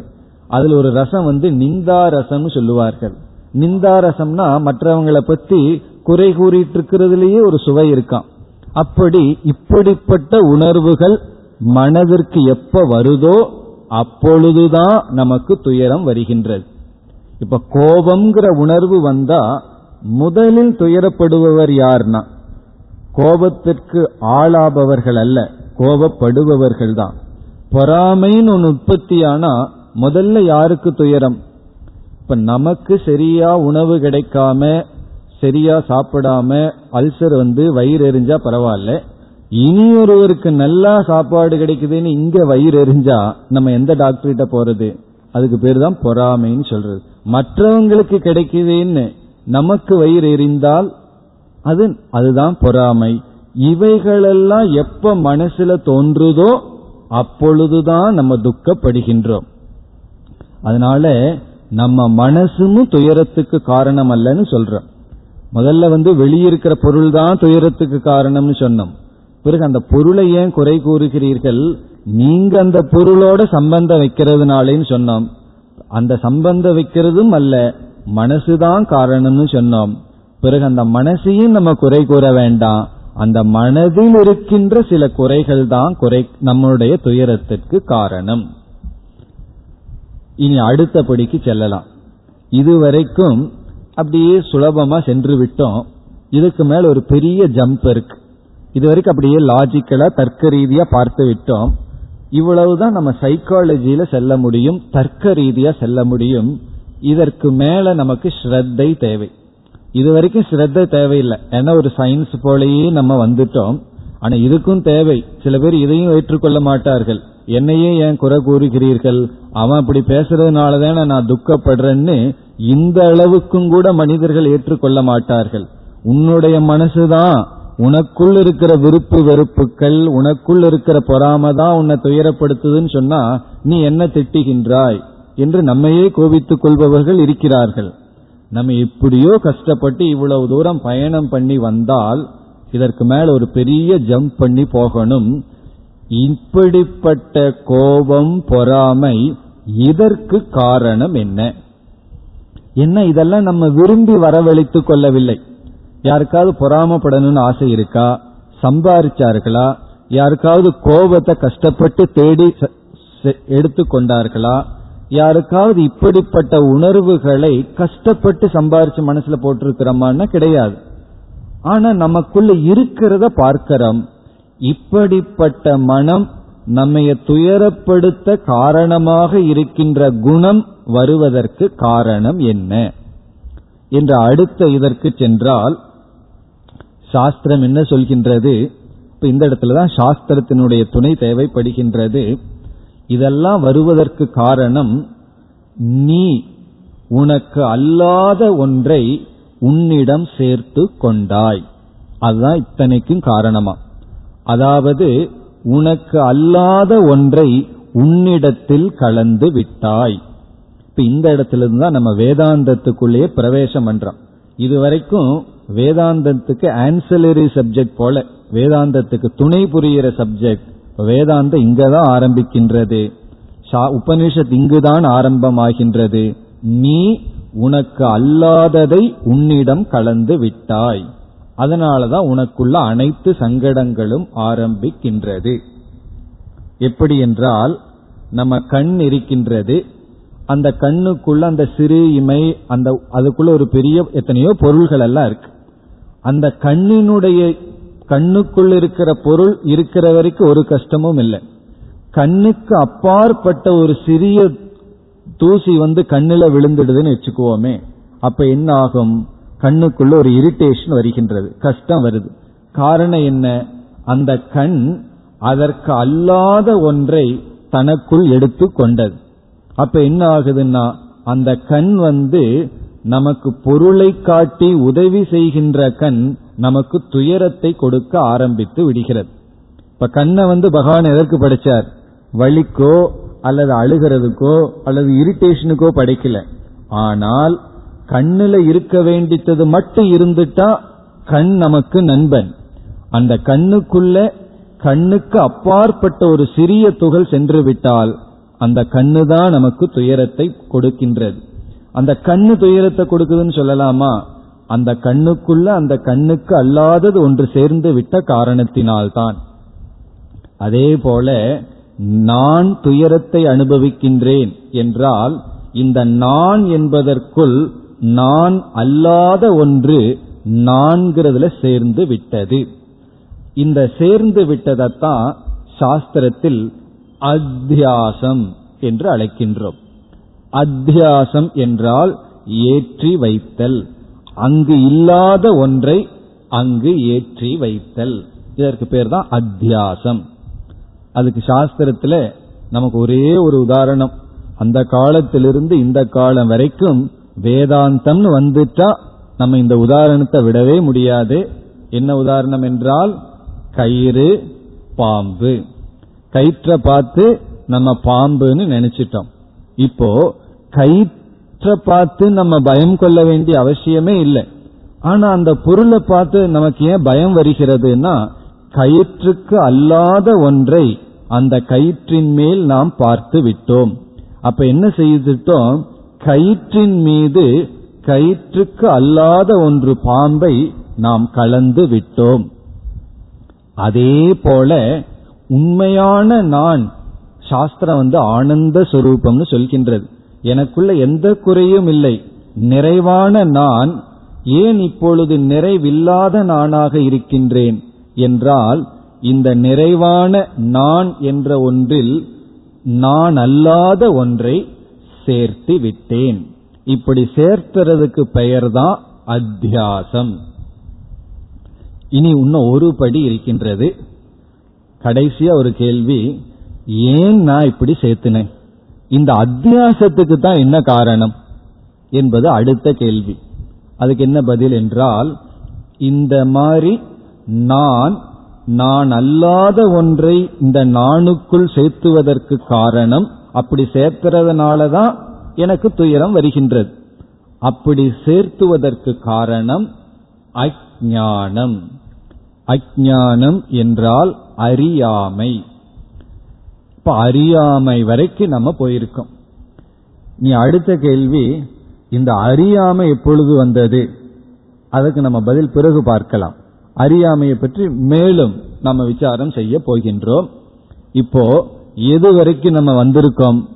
அதுல ஒரு ரசம் வந்து நிந்தா ரசம்னு சொல்லுவார்கள். நிந்தா ரசம்னா மற்றவங்களை பத்தி குறை கூறிட்டு இருக்கிறதுலயே ஒரு சுவை இருக்கான் அப்படி இப்படிப்பட்ட உணர்வுகள் மனதிற்கு எப்ப வருதோ அப்பொழுதுதான் நமக்கு துயரம் வருகின்றது. இப்ப கோபம்ங்கிற உணர்வு வந்தா முதலில் துயரப்படுபவர் யார்னா? கோபத்திற்கு ஆளாபவர்கள் அல்ல கோபப்படுபவர்கள் தான் பொறாமைன்னு ஒன்று உற்பத்தியானா முதல்ல யாருக்கு துயரம்? இப்ப நமக்கு சரியா உணவு கிடைக்காம சரியா சாப்பிடாம அல்சர் வந்து வயிறு எரிஞ்சா பரவாயில்ல. இனி ஒருவருக்கு நல்லா சாப்பாடு கிடைக்குதுன்னு இங்க வயிறு எரிஞ்சா நம்ம எந்த டாக்டர்கிட்ட போறது? அதுக்கு பேர் தான் பொறாமைன்னு சொல்றது. மற்றவங்களுக்கு கிடைக்குதுன்னு நமக்கு வயிறு எரிந்தால் அது அதுதான் பொறாமை. இவைகளெல்லாம் எப்ப மனசுல தோன்றுதோ அப்பொழுதுதான் நம்ம துக்கப்படுகின்றோம். அதனால நம்ம மனசும் துயரத்துக்கு காரணம் அல்லன்னு சொல்றோம். முதல்ல வந்து வெளியிருக்கிற பொருள் தான் துயரத்துக்கு காரணம்னு சொன்னோம். பிறகு அந்த பொருளை ஏன் குறை கூறுகிறீர்கள்? நீங்க அந்த பொருளோட சம்பந்தம் வைக்கிறதுனாலேன்னு சொன்னோம். அந்த சம்பந்தம் வைக்கிறதும் அல்ல மனசுதான் காரணம்னு சொன்னோம். பிறகு அந்த மனசையும் நம்ம குறை கூற வேண்டாம். அந்த மனதில் இருக்கின்ற சில குறைகள் தான் குறை நம்முடைய துயரத்திற்கு காரணம். இனி அடுத்தபடிக்கு செல்லலாம். இதுவரைக்கும் அப்படியே சுலபமா சென்று விட்டோம். இதுக்கு மேல ஒரு பெரிய ஜம்ப் இருக்கு. இது வரைக்கும் அப்படியே லாஜிக்கலா தர்க்க ரீதியா பார்த்து விட்டோம். இவ்வளவுதான் நம்ம சைக்காலஜியில செல்ல முடியும் தர்க்க ரீதியா செல்ல முடியும். இதற்கு மேல நமக்கு ஸ்ரத்தை தேவை. இது வரைக்கும் ஸ்ரத்த தேவையில்லை. ஏன்னா ஒரு சயின்ஸ் போலயே நம்ம வந்துட்டோம். ஆனா இதுக்கும் தேவை. சில பேர் இதையும் ஏற்றுக்கொள்ள மாட்டார்கள். என்னையே ஏன் குறை கூறுகிறீர்கள்? அவன் அப்படி பேசுறதுனாலதான நான் துக்கப்படுறேன்னு இந்த அளவுக்கும் கூட மனிதர்கள் ஏற்றுக்கொள்ள மாட்டார்கள். உன்னுடைய மனசுதான் உனக்குள் இருக்கிற விருப்பு வெறுப்புகள் உனக்குள் இருக்கிற பொறாமதான் உன்னை துயரப்படுத்துதுன்னு சொன்னா நீ என்ன திட்டுகின்றாய் என்று நம்மையே கோபித்துக் கொள்பவர்கள் இருக்கிறார்கள். நம்ம எப்படியோ கஷ்டப்பட்டு இவ்வளவு தூரம் பயணம் பண்ணி வந்தால் இதற்கு மேல ஒரு பெரிய ஜம்ப் பண்ணி போகணும். இப்படிப்பட்ட கோபம் பொறாமை இதற்கு காரணம் என்ன? என்ன இதெல்லாம் நம்ம விரும்பி வரவழைத்துக் கொள்ளவில்லை. யாருக்காவது பொறாமப்படணும்னு ஆசை இருக்கா? சம்பாரிச்சார்களா? யாருக்காவது கோபத்தை கஷ்டப்பட்டு தேடி எடுத்துக்கொண்டார்களா யாருக்காவது இப்படிப்பட்ட உணர்வுகளை கஷ்டப்பட்டு சம்பாரிச்சு மனசுல போட்டிருக்கிறோமான்னா கிடையாது. ஆனா நமக்குள்ள இருக்கிறத பார்க்கிறோம். இப்படிப்பட்ட மனம் நம்மைய துயரப்படுத்த காரணமாக இருக்கின்ற குணம் வருவதற்கு காரணம் என்ன? என்ற அடுத்த இதற்கு சென்றால் சாஸ்திரம் என்ன சொல்கின்றது? இப்ப இந்த இடத்துலதான் சாஸ்திரத்தினுடைய துணை தேவைப்படுகின்றது. இதெல்லாம் வருவதற்கு காரணம் நீ உனக்கு அல்லாத ஒன்றை உன்னிடம் சேர்த்து கொண்டாய். அதுதான் இத்தனைக்கும் காரணமா. அதாவது உனக்கு அல்லாத ஒன்றை உன்னிடத்தில் கலந்து விட்டாய். இப்ப இந்த இடத்துல இருந்து தான் நம்ம வேதாந்தத்துக்குள்ளேயே பிரவேசம் பண்றோம் இதுவரைக்கும் வேதாந்தத்துக்கு ஆன்சலரி சப்ஜெக்ட் போல வேதாந்தத்துக்கு துணை புரிகிற சப்ஜெக்ட் வேதாந்தம் இங்கதான் ஆரம்பிக்கின்றது. உபனிஷத் இங்குதான் ஆரம்பமாகின்றது. நீ உனக்கு அல்லாததை உன்னிடம் கலந்து விட்டாய். அதனாலதான் உனக்குள்ள அனைத்து சங்கடங்களும் ஆரம்பிக்கின்றது. எப்படி என்றால் நம்ம கண் இருக்கின்றது. அந்த கண்ணுக்குள்ள அந்த சிறு இமை அந்த அதுக்குள்ள ஒரு பெரிய எத்தனையோ பொருள்கள் எல்லாம் இருக்கு. அந்த கண்ணினுடைய கண்ணுக்குள் இருக்கிற பொருள் இருக்கிற வரைக்கும் ஒரு கஷ்டமும் இல்லை. கண்ணுக்கு அப்பாற்பட்ட ஒரு சிறிய தூசி வந்து கண்ணில் விழுந்துடுதுன்னு வச்சுக்குவோமே. அப்ப என்ன ஆகும்? கண்ணுக்குள்ள ஒரு இரிட்டேஷன் வருகின்றது. கஷ்டம் வருது. காரணம் என்ன? அந்த கண் அதற்கு அல்லாத ஒன்றை தனக்குள் எடுத்து கொண்டது. அப்ப என்ன ஆகுதுன்னா அந்த கண் வந்து நமக்கு பொருளை காட்டி உதவி செய்கின்ற கண் நமக்கு துயரத்தை கொடுக்க ஆரம்பித்து விடுகிறது. இப்ப கண்ணை வந்து பகவான் எதற்கு படைச்சார்? வலிக்கோ அல்லது அழுகிறதுக்கோ அல்லது இரிட்டேஷனுக்கோ படைக்கல. ஆனால் கண்ணுல இருக்க வேண்டித்தது மட்டும் இருந்துட்டா கண் நமக்கு நண்பன். அந்த கண்ணுக்குள்ள கண்ணுக்கு அப்பாற்பட்ட ஒரு சிறிய துகள் சென்று விட்டால் அந்த கண்ணு தான் நமக்கு துயரத்தை கொடுக்கின்றது. அந்த கண்ணு துயரத்தை கொடுக்குதுன்னு சொல்லலாமா? அந்த கண்ணுக்குள்ள அந்த கண்ணுக்கு அல்லாதது ஒன்று சேர்ந்து விட்ட காரணத்தினால்தான். அதே போல நான் துயரத்தை அனுபவிக்கின்றேன் என்றால் இந்த நான் என்பதற்குள் நான் அல்லாத ஒன்று நான்கிறதுல சேர்ந்து விட்டது. இந்த சேர்ந்து விட்டதைத்தான் சாஸ்திரத்தில் அத்தியாசம் என்று அழைக்கின்றோம். அத்தியாசம் என்றால் ஏற்றி வைத்தல். அங்கு இல்லாத ஒன்றை அங்கு ஏற்றி வைத்தல். இதற்கு பேர் தான் அத்தியாசம். அதுக்கு சாஸ்திரத்துல நமக்கு ஒரே ஒரு உதாரணம். அந்த காலத்திலிருந்து இந்த காலம் வரைக்கும் வேதாந்தம்னு வந்துட்டா நம்ம இந்த உதாரணத்தை விடவே முடியாது. என்ன உதாரணம் என்றால் கயிறு பாம்பு. கயிற்ற பார்த்து நம்ம பாம்புன்னு நினைச்சிட்டோம். இப்போ கயிற்ற பார்த்து நம்ம பயம் கொள்ள வேண்டிய அவசியமே இல்லை. ஆனா அந்த பொருளை பார்த்து நமக்கு ஏன் பயம் வருகிறதுனா கயிற்றுக்கு அல்லாத ஒன்றை அந்த கயிற்றின் மேல் நாம் பார்த்து விட்டோம். அப்ப என்ன செய்துட்டோம்? கயிற்றின் மீது கயிற்றுக்கு அல்லாத ஒன்று பாம்பை நாம் கலந்து விட்டோம். அதே போல உண்மையான நான் சாஸ்திரம் வந்து ஆனந்த சுரூபம்னு சொல்கின்றது. எனக்குள்ள எந்த குறையும் இல்லை. நிறைவான நான் ஏன் இப்பொழுது நிறைவில்லாத நானாக இருக்கின்றேன் என்றால் இந்த நிறைவான நான் என்ற ஒன்றில் நான் அல்லாத ஒன்றை சேர்த்து விட்டேன். இப்படி சேர்த்துறதுக்கு பெயர்தான் அத்தியாசம். இனி இன்னும் ஒரு படி இருக்கின்றது. கடைசியா ஒரு கேள்வி ஏன் நான் இப்படி சேர்த்தினேன்? இந்த அத்தியாசத்துக்கு தான் என்ன காரணம் என்பது அடுத்த கேள்வி. அதுக்கு என்ன பதில் என்றால் இந்த மாதிரி நான் நான் அல்லாத ஒன்றை இந்த நானுக்குள் சேர்த்துவதற்கு காரணம் அப்படி சேர்த்துறதுனாலதான் எனக்கு துயரம் வருகின்றது. அப்படி சேர்த்துவதற்கு காரணம் அஜானம் அஜானம் என்றால் அறியாமை. இப்ப அறியாமை வரைக்கும் நம்ம போயிருக்கோம். நீ அடுத்த கேள்வி இந்த அறியாமை எப்பொழுது வந்தது? அதுக்கு நம்ம பதில் பிறகு பார்க்கலாம். அறியாமையை பற்றி மேலும் நம்ம விசாரம் செய்ய போகின்றோம். இப்போ எது வரைக்கும் நம்ம வந்திருக்கோம்?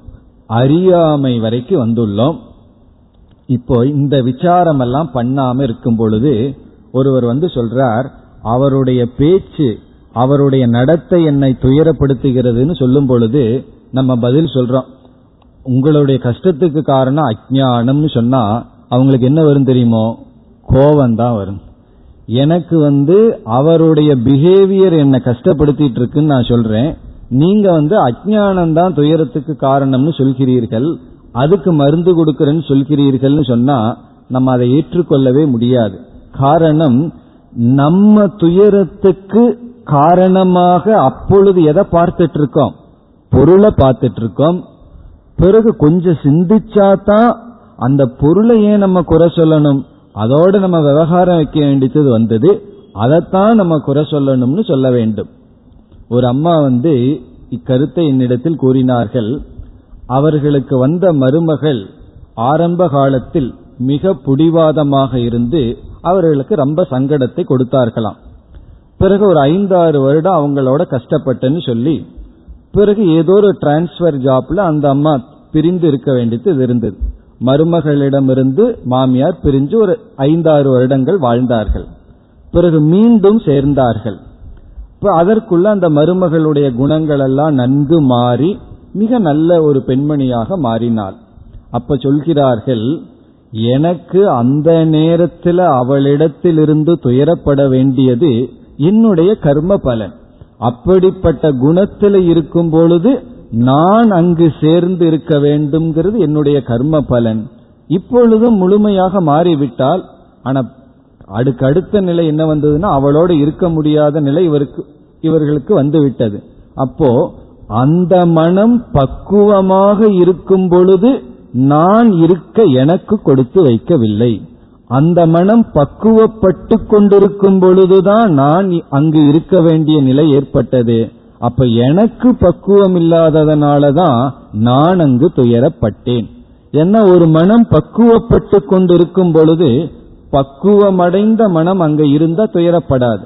அறியாமை வரைக்கும் வந்துள்ளோம். இப்போ இந்த விசாரம் எல்லாம் பண்ணாம இருக்கும் பொழுது ஒருவர் வந்து சொல்றார் அவருடைய பேச்சு அவருடைய நடத்தை என்னை துயரப்படுத்துகிறதுன்னு சொல்லும் பொழுது நம்ம பதில் சொல்றோம். உங்களுடைய கஷ்டத்துக்கு காரணம் அஜானம்னு சொன்னா அவங்களுக்கு என்ன வரும் தெரியுமோ? கோபம் தான் வரும். எனக்கு வந்து அவருடைய பிஹேவியர் என்னை கஷ்டப்படுத்திட்டு இருக்குன்னு நான் சொல்றேன். நீங்க வந்து அஜானம் தான் துயரத்துக்கு காரணம்னு சொல்கிறீர்கள் அதுக்கு மருந்து கொடுக்கறேன்னு சொல்கிறீர்கள்னு சொன்னா நம்ம அதை ஏற்றுக்கொள்ளவே முடியாது. காரணம் நம்ம துயரத்துக்கு காரணமாக அப்பொழுது எதை பார்த்துட்டு இருக்கோம் பொருளை பார்த்துட்டு இருக்கோம் பிறகு கொஞ்சம் சிந்திச்சா தான் அந்த பொருளை ஏன் நம்ம குறை சொல்லணும்? அதோடு நம்ம விவகாரம் வைக்க வேண்டியது வந்தது. அதைத்தான் நம்ம குறை சொல்லணும்னு சொல்ல வேண்டும். ஒரு அம்மா வந்து இக்கருத்தை என்னிடத்தில் கூறினார்கள். அவர்களுக்கு வந்த மருமகள் ஆரம்ப காலத்தில் மிக புடிவாதமாக இருந்து அவர்களுக்கு ரொம்ப சங்கடத்தை கொடுத்தார்களாம். பிறகு ஒரு ஐந்தாறு வருடம் அவங்களோட கஷ்டப்பட்டேன்னு சொல்லி பிறகு ஏதோ ஒரு டிரான்ஸ்பர் ஜாப்ல அந்த அம்மா பிரிந்து இருக்க வேண்டியது இருந்தது. மருமகளிடமிருந்து மாமியார் பிரிஞ்சு ஒரு ஐந்தாறு வருடங்கள் வாழ்ந்தார்கள். பிறகு மீண்டும் சேர்ந்தார்கள். இப்ப அதற்குள்ள அந்த மருமகளுடைய குணங்கள் எல்லாம் நன்கு மாறி மிக நல்ல ஒரு பெண்மணியாக மாறினாள். அப்ப சொல்கிறார்கள் எனக்கு அந்த நேரத்தில் அவளிடத்திலிருந்து துயரப்பட வேண்டியது என்னுடைய கர்ம பலன். அப்படிப்பட்ட குணத்தில் இருக்கும் பொழுது நான் அங்கு சேர்ந்து இருக்க வேண்டும்ங்கிறது என்னுடைய கர்ம பலன். இப்பொழுதும் முழுமையாக மாறிவிட்டால் ஆனா அடுக்கு அடுத்த நிலை என்ன வந்ததுன்னா அவளோடு இருக்க முடியாத நிலை இவருக்கு இவர்களுக்கு வந்து விட்டது அப்போ அந்த மனம் பக்குவமாக இருக்கும் பொழுது நான் இருக்க எனக்கு கொடுத்து வைக்கவில்லை. அந்த மனம் பக்குவப்பட்டு கொண்டிருக்கும் பொழுதுதான் நான் அங்கு இருக்க வேண்டிய நிலை ஏற்பட்டது. அப்ப எனக்கு பக்குவம் இல்லாததனாலதான் நான் அங்கு துயரப்பட்டேன். என்ன ஒரு மனம் பக்குவப்பட்டு கொண்டிருக்கும் பொழுது பக்குவமடைந்த மனம் அங்க இருந்தா துயரப்படாது.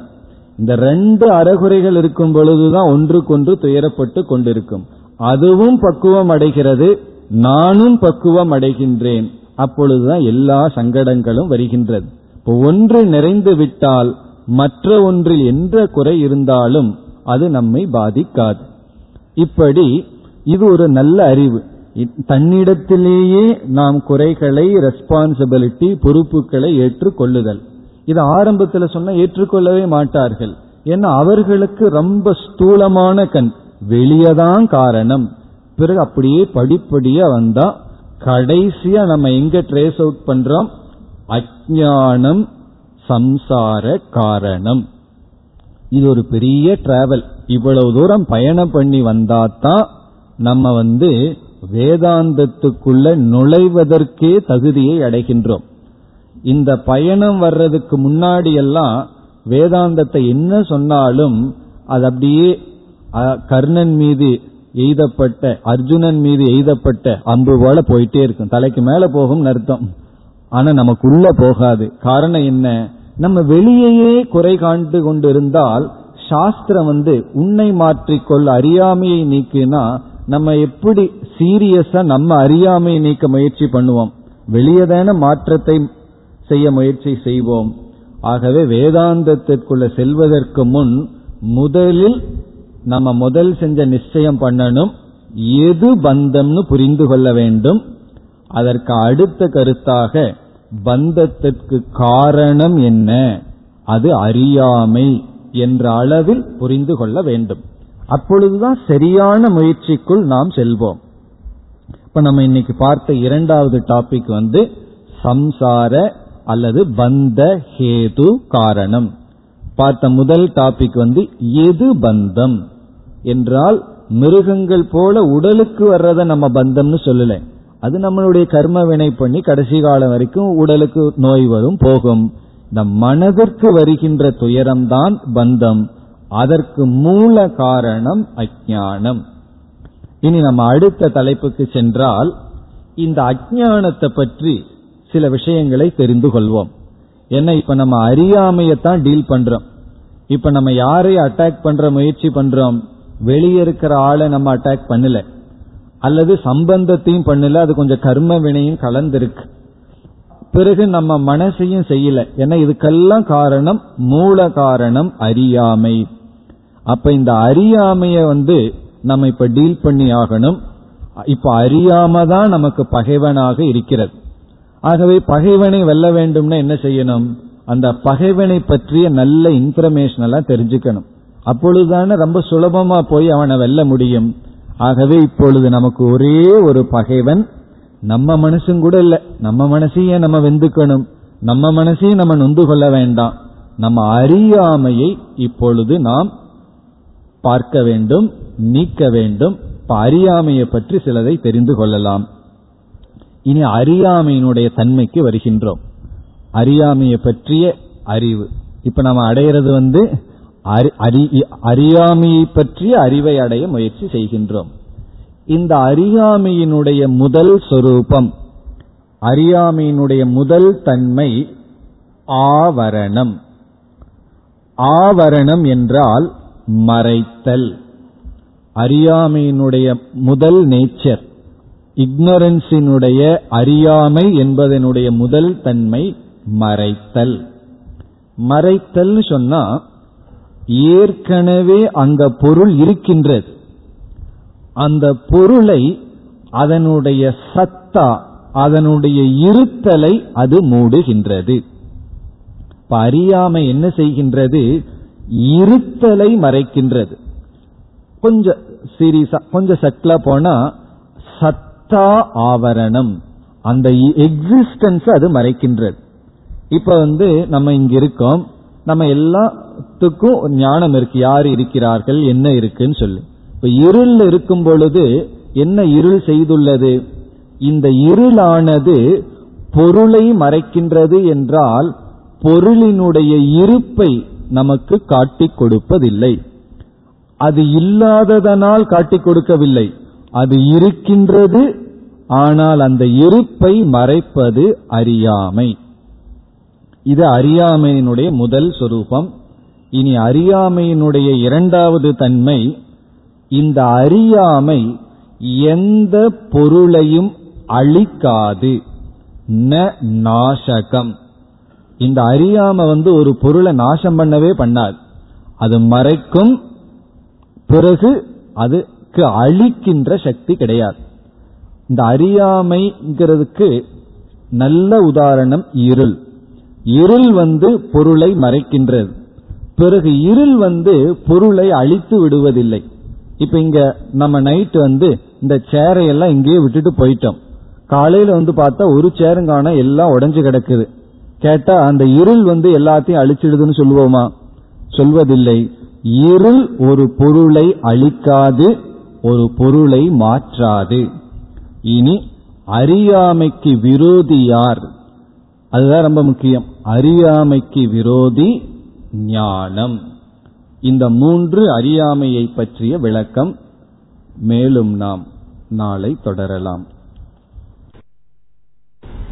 இந்த ரெண்டு அறகுறைகள் இருக்கும் பொழுதுதான் ஒன்றுக்கொன்று துயரப்பட்டு கொண்டிருக்கும். அதுவும் பக்குவம் அடைகிறது நானும் பக்குவம் அடைகின்றேன் அப்பொழுதுதான் எல்லா சங்கடங்களும் வருகின்றது. இப்போ ஒன்று நிறைந்து விட்டால் மற்ற ஒன்றில் எந்த குறை இருந்தாலும் அது நம்மை பாதிக்காது. இப்படி இது ஒரு நல்ல அறிவு. தன்னிடத்திலேயே நாம் குறைகளை ரெஸ்பான்சிபிலிட்டி பொறுப்புகளை ஏற்றுக்கொள்ளுதல். இது ஆரம்பத்தில் சொன்னால் ஏற்றுக்கொள்ளவே மாட்டார்கள். ஏன்னா அவர்களுக்கு ரொம்ப ஸ்தூலமான கண். வெளியதான் காரணம். பிறகு அப்படியே படிப்படியா வந்தா கடைசியா நம்ம எங்க ட்ரேஸ் அவுட் பண்றோம்? அஜானம் சம்சார காரணம். இது ஒரு பெரிய டிராவல் இவ்வளவு தூரம் பயணம் பண்ணி வந்தாதான் நம்ம வந்து வேதாந்தத்துக்குள்ள நுழைவதற்கே தகுதியை அடைகின்றோம். இந்த பயணம் வர்றதுக்கு முன்னாடி எல்லாம் வேதாந்தத்தை என்ன சொன்னாலும் அது அப்படியே கர்ணன் மீது எய்தப்பட்ட அர்ஜுனன் மீது எய்தப்பட்ட அம்பு போல போயிட்டே இருக்கும். தலைக்கு மேல போகும் அர்த்தம். ஆனா நமக்குள்ள போகாது. காரணம் என்ன? நம்ம வெளியேயே குறை காண்டு கொண்டிருந்தால் சாஸ்திரம் வந்து உன்னை மாற்றிக்கொள் அறியாமையை நீக்கினா நம்ம எப்படி சீரியஸா நம்ம அறியாமையை நீக்க முயற்சி பண்ணுவோம்? வெளியதான மாற்றத்தை செய்ய முயற்சி செய்வோம். ஆகவே வேதாந்தத்திற்குள்ள செல்வதற்கு முன் முதலில் நம்ம முதல் செஞ்ச நிச்சயம் பண்ணணும். எது பந்தம்னு புரிந்து கொள்ள வேண்டும். அதற்கு அடுத்த கருத்தாக பந்தத்திற்கு காரணம் என்ன? அது அறியாமை என்ற அளவில் புரிந்து கொள்ள வேண்டும். அப்பொழுதுதான் சரியான முயற்சிக்குள் நாம் செல்வோம். இப்ப நம்ம இன்னைக்கு பார்த்த இரண்டாவது டாபிக் வந்து சம்சார அல்லது பந்த ஹேது காரணம். பார்த்த முதல் டாபிக் வந்து எது பந்தம்? என்றால் மிருகங்கள் போல உடலுக்கு வர்றத நம்ம பந்தம்னு சொல்லல. அது நம்மளுடைய கர்ம வினை பண்ணி கடைசி காலம் வரைக்கும் உடலுக்கு நோய் வரும் போகும். இந்த மனதிற்கு வருகின்ற துயரம்தான் பந்தம். அதற்கு மூல காரணம் அஜானம் இனி நம்ம அடுத்த தலைப்புக்கு சென்றால் இந்த அஜானத்தை பற்றி சில விஷயங்களை தெரிந்து கொள்வோம். ஏன்னா இப்ப நம்ம அறியாமையத்தான் டீல் பண்றோம். இப்ப நம்ம யாரை அட்டாக் பண்ற முயற்சி பண்றோம்? வெளியே இருக்கிற ஆளை நம்ம அட்டாக் பண்ணல. அல்லது சம்பந்தத்தையும் பண்ணல அது கொஞ்சம் கர்ம வினையும் கலந்திருக்கு. பிறகு நம்ம மனசையும் செய்யல. ஏன்னா இதுக்கெல்லாம் காரணம் மூல காரணம் அறியாமை. அப்ப இந்த அறியாமைய வந்து நம்ம இப்ப டீல் பண்ணி ஆகணும். இப்ப அறியாம தான் நமக்கு பகைவனாக இருக்கிறது. ஆகவே பகைவனை வெல்ல வேண்டும்னா என்ன செய்யணும்? அந்த பகைவனை பற்றிய நல்ல இன்ஃபர்மேஷன் எல்லாம் தெரிஞ்சுக்கணும். அப்பொழுதுதானே ரொம்ப சுலபமா போய் அவனை வெல்ல முடியும். ஆகவே இப்பொழுது நமக்கு ஒரே ஒரு பகைவன் நம்ம மனசும் கூட இல்ல. நம்ம மனசையே நம்ம வெந்துக்கணும். நம்ம மனசையும் நம்ம நொந்து கொள்ள வேண்டாம். நம்ம அறியாமையை இப்பொழுது நாம் பார்க்க வேண்டும் நீக்க வேண்டும் இப்ப அறியாமையை பற்றி சிலதை தெரிந்து கொள்ளலாம். இனி அறியாமையினுடைய தன்மைக்கு வருகின்றோம். அறியாமையை பற்றிய அறிவு. இப்ப நம்ம அடையிறது வந்து அறியாமையை பற்றிய அறிவை அடைய முயற்சி செய்கின்றோம். இந்த அறியாமையினுடைய முதல் சொரூபம் அறியாமையினுடைய முதல் தன்மை ஆவரணம். ஆவரணம் என்றால் மறைத்தல். அறியாமையினுடைய முதல் நேச்சர் இக்னரன்ஸினுடைய அறியாமை என்பதனுடைய முதல் தன்மை மறைத்தல். மறைத்தல் சொன்னா ஏற்கனவே அந்த பொருள் இருக்கின்றது. அந்த பொருளை அதனுடைய சத்தா அதனுடைய இருத்தலை அது மூடுகின்றது. இப்ப அறியாமை என்ன செய்கின்றது? இருத்தலை மறைக்கின்றது. கொஞ்சம் சீரியஸா கொஞ்சம் சட்டிலா போனா சத்தா ஆவரணம். அந்த எக்ஸிஸ்டன்ஸ் அது மறைக்கின்றது. இப்ப வந்து நம்ம இங்க இருக்கோம். நம்ம எல்லாத்துக்கும் ஞானம் இருக்கு. யார் இருக்கிறார்கள்? என்ன இருக்குன்னு சொல்லி. இப்ப இருள் இருக்கும் பொழுது என்ன இருள் செய்துள்ளது? இந்த இருளானது பொருளை மறைக்கின்றது என்றால் பொருளினுடைய இருப்பை நமக்கு காட்டிக் கொடுப்பதில்லை. அது இல்லாததனால் காட்டிக் கொடுக்கவில்லை. அது இருக்கின்றது ஆனால் அந்த இருப்பை மறைப்பது அறியாமை. இது அறியாமையினுடைய முதல் சொரூபம். இனி அறியாமையினுடைய இரண்டாவது தன்மை இந்த அறியாமை எந்த பொருளையும் அழிக்காது. ந நாசகம். இந்த அறியாம வந்து ஒரு பொருளை நாசம் பண்ணவே பண்ணாது. அது மறைக்கும் பிறகு அதுக்கு அழிக்கின்ற சக்தி கிடையாது. இந்த அறியாமைங்கிறதுக்கு நல்ல உதாரணம் இருள். இருள் வந்து பொருளை மறைக்கின்றது. பிறகு இருள் வந்து பொருளை அழித்து விடுவதில்லை. இப்ப இங்க நம்ம நைட் வந்து இந்த சேரையெல்லாம் இங்கேயே விட்டுட்டு போயிட்டோம். காலையில வந்து பார்த்தா ஒரு சேருங்கான எல்லாம் உடஞ்சு கிடக்குது. கேட்டா அந்த இருள் வந்து எல்லாத்தையும் அழிச்சிடுதுன்னு சொல்லுவோமா? சொல்வதில்லை. இருள் ஒரு பொருளை அழிக்காது ஒரு பொருளை மாற்றாது. இனி அறியாமைக்கு விரோதி யார்? அதுதான் ரொம்ப முக்கியம். அறியாமைக்கு விரோதி ஞானம். இந்த மூன்று அறியாமையை பற்றிய விளக்கம் மேலும் நாம் நாளை தொடரலாம்.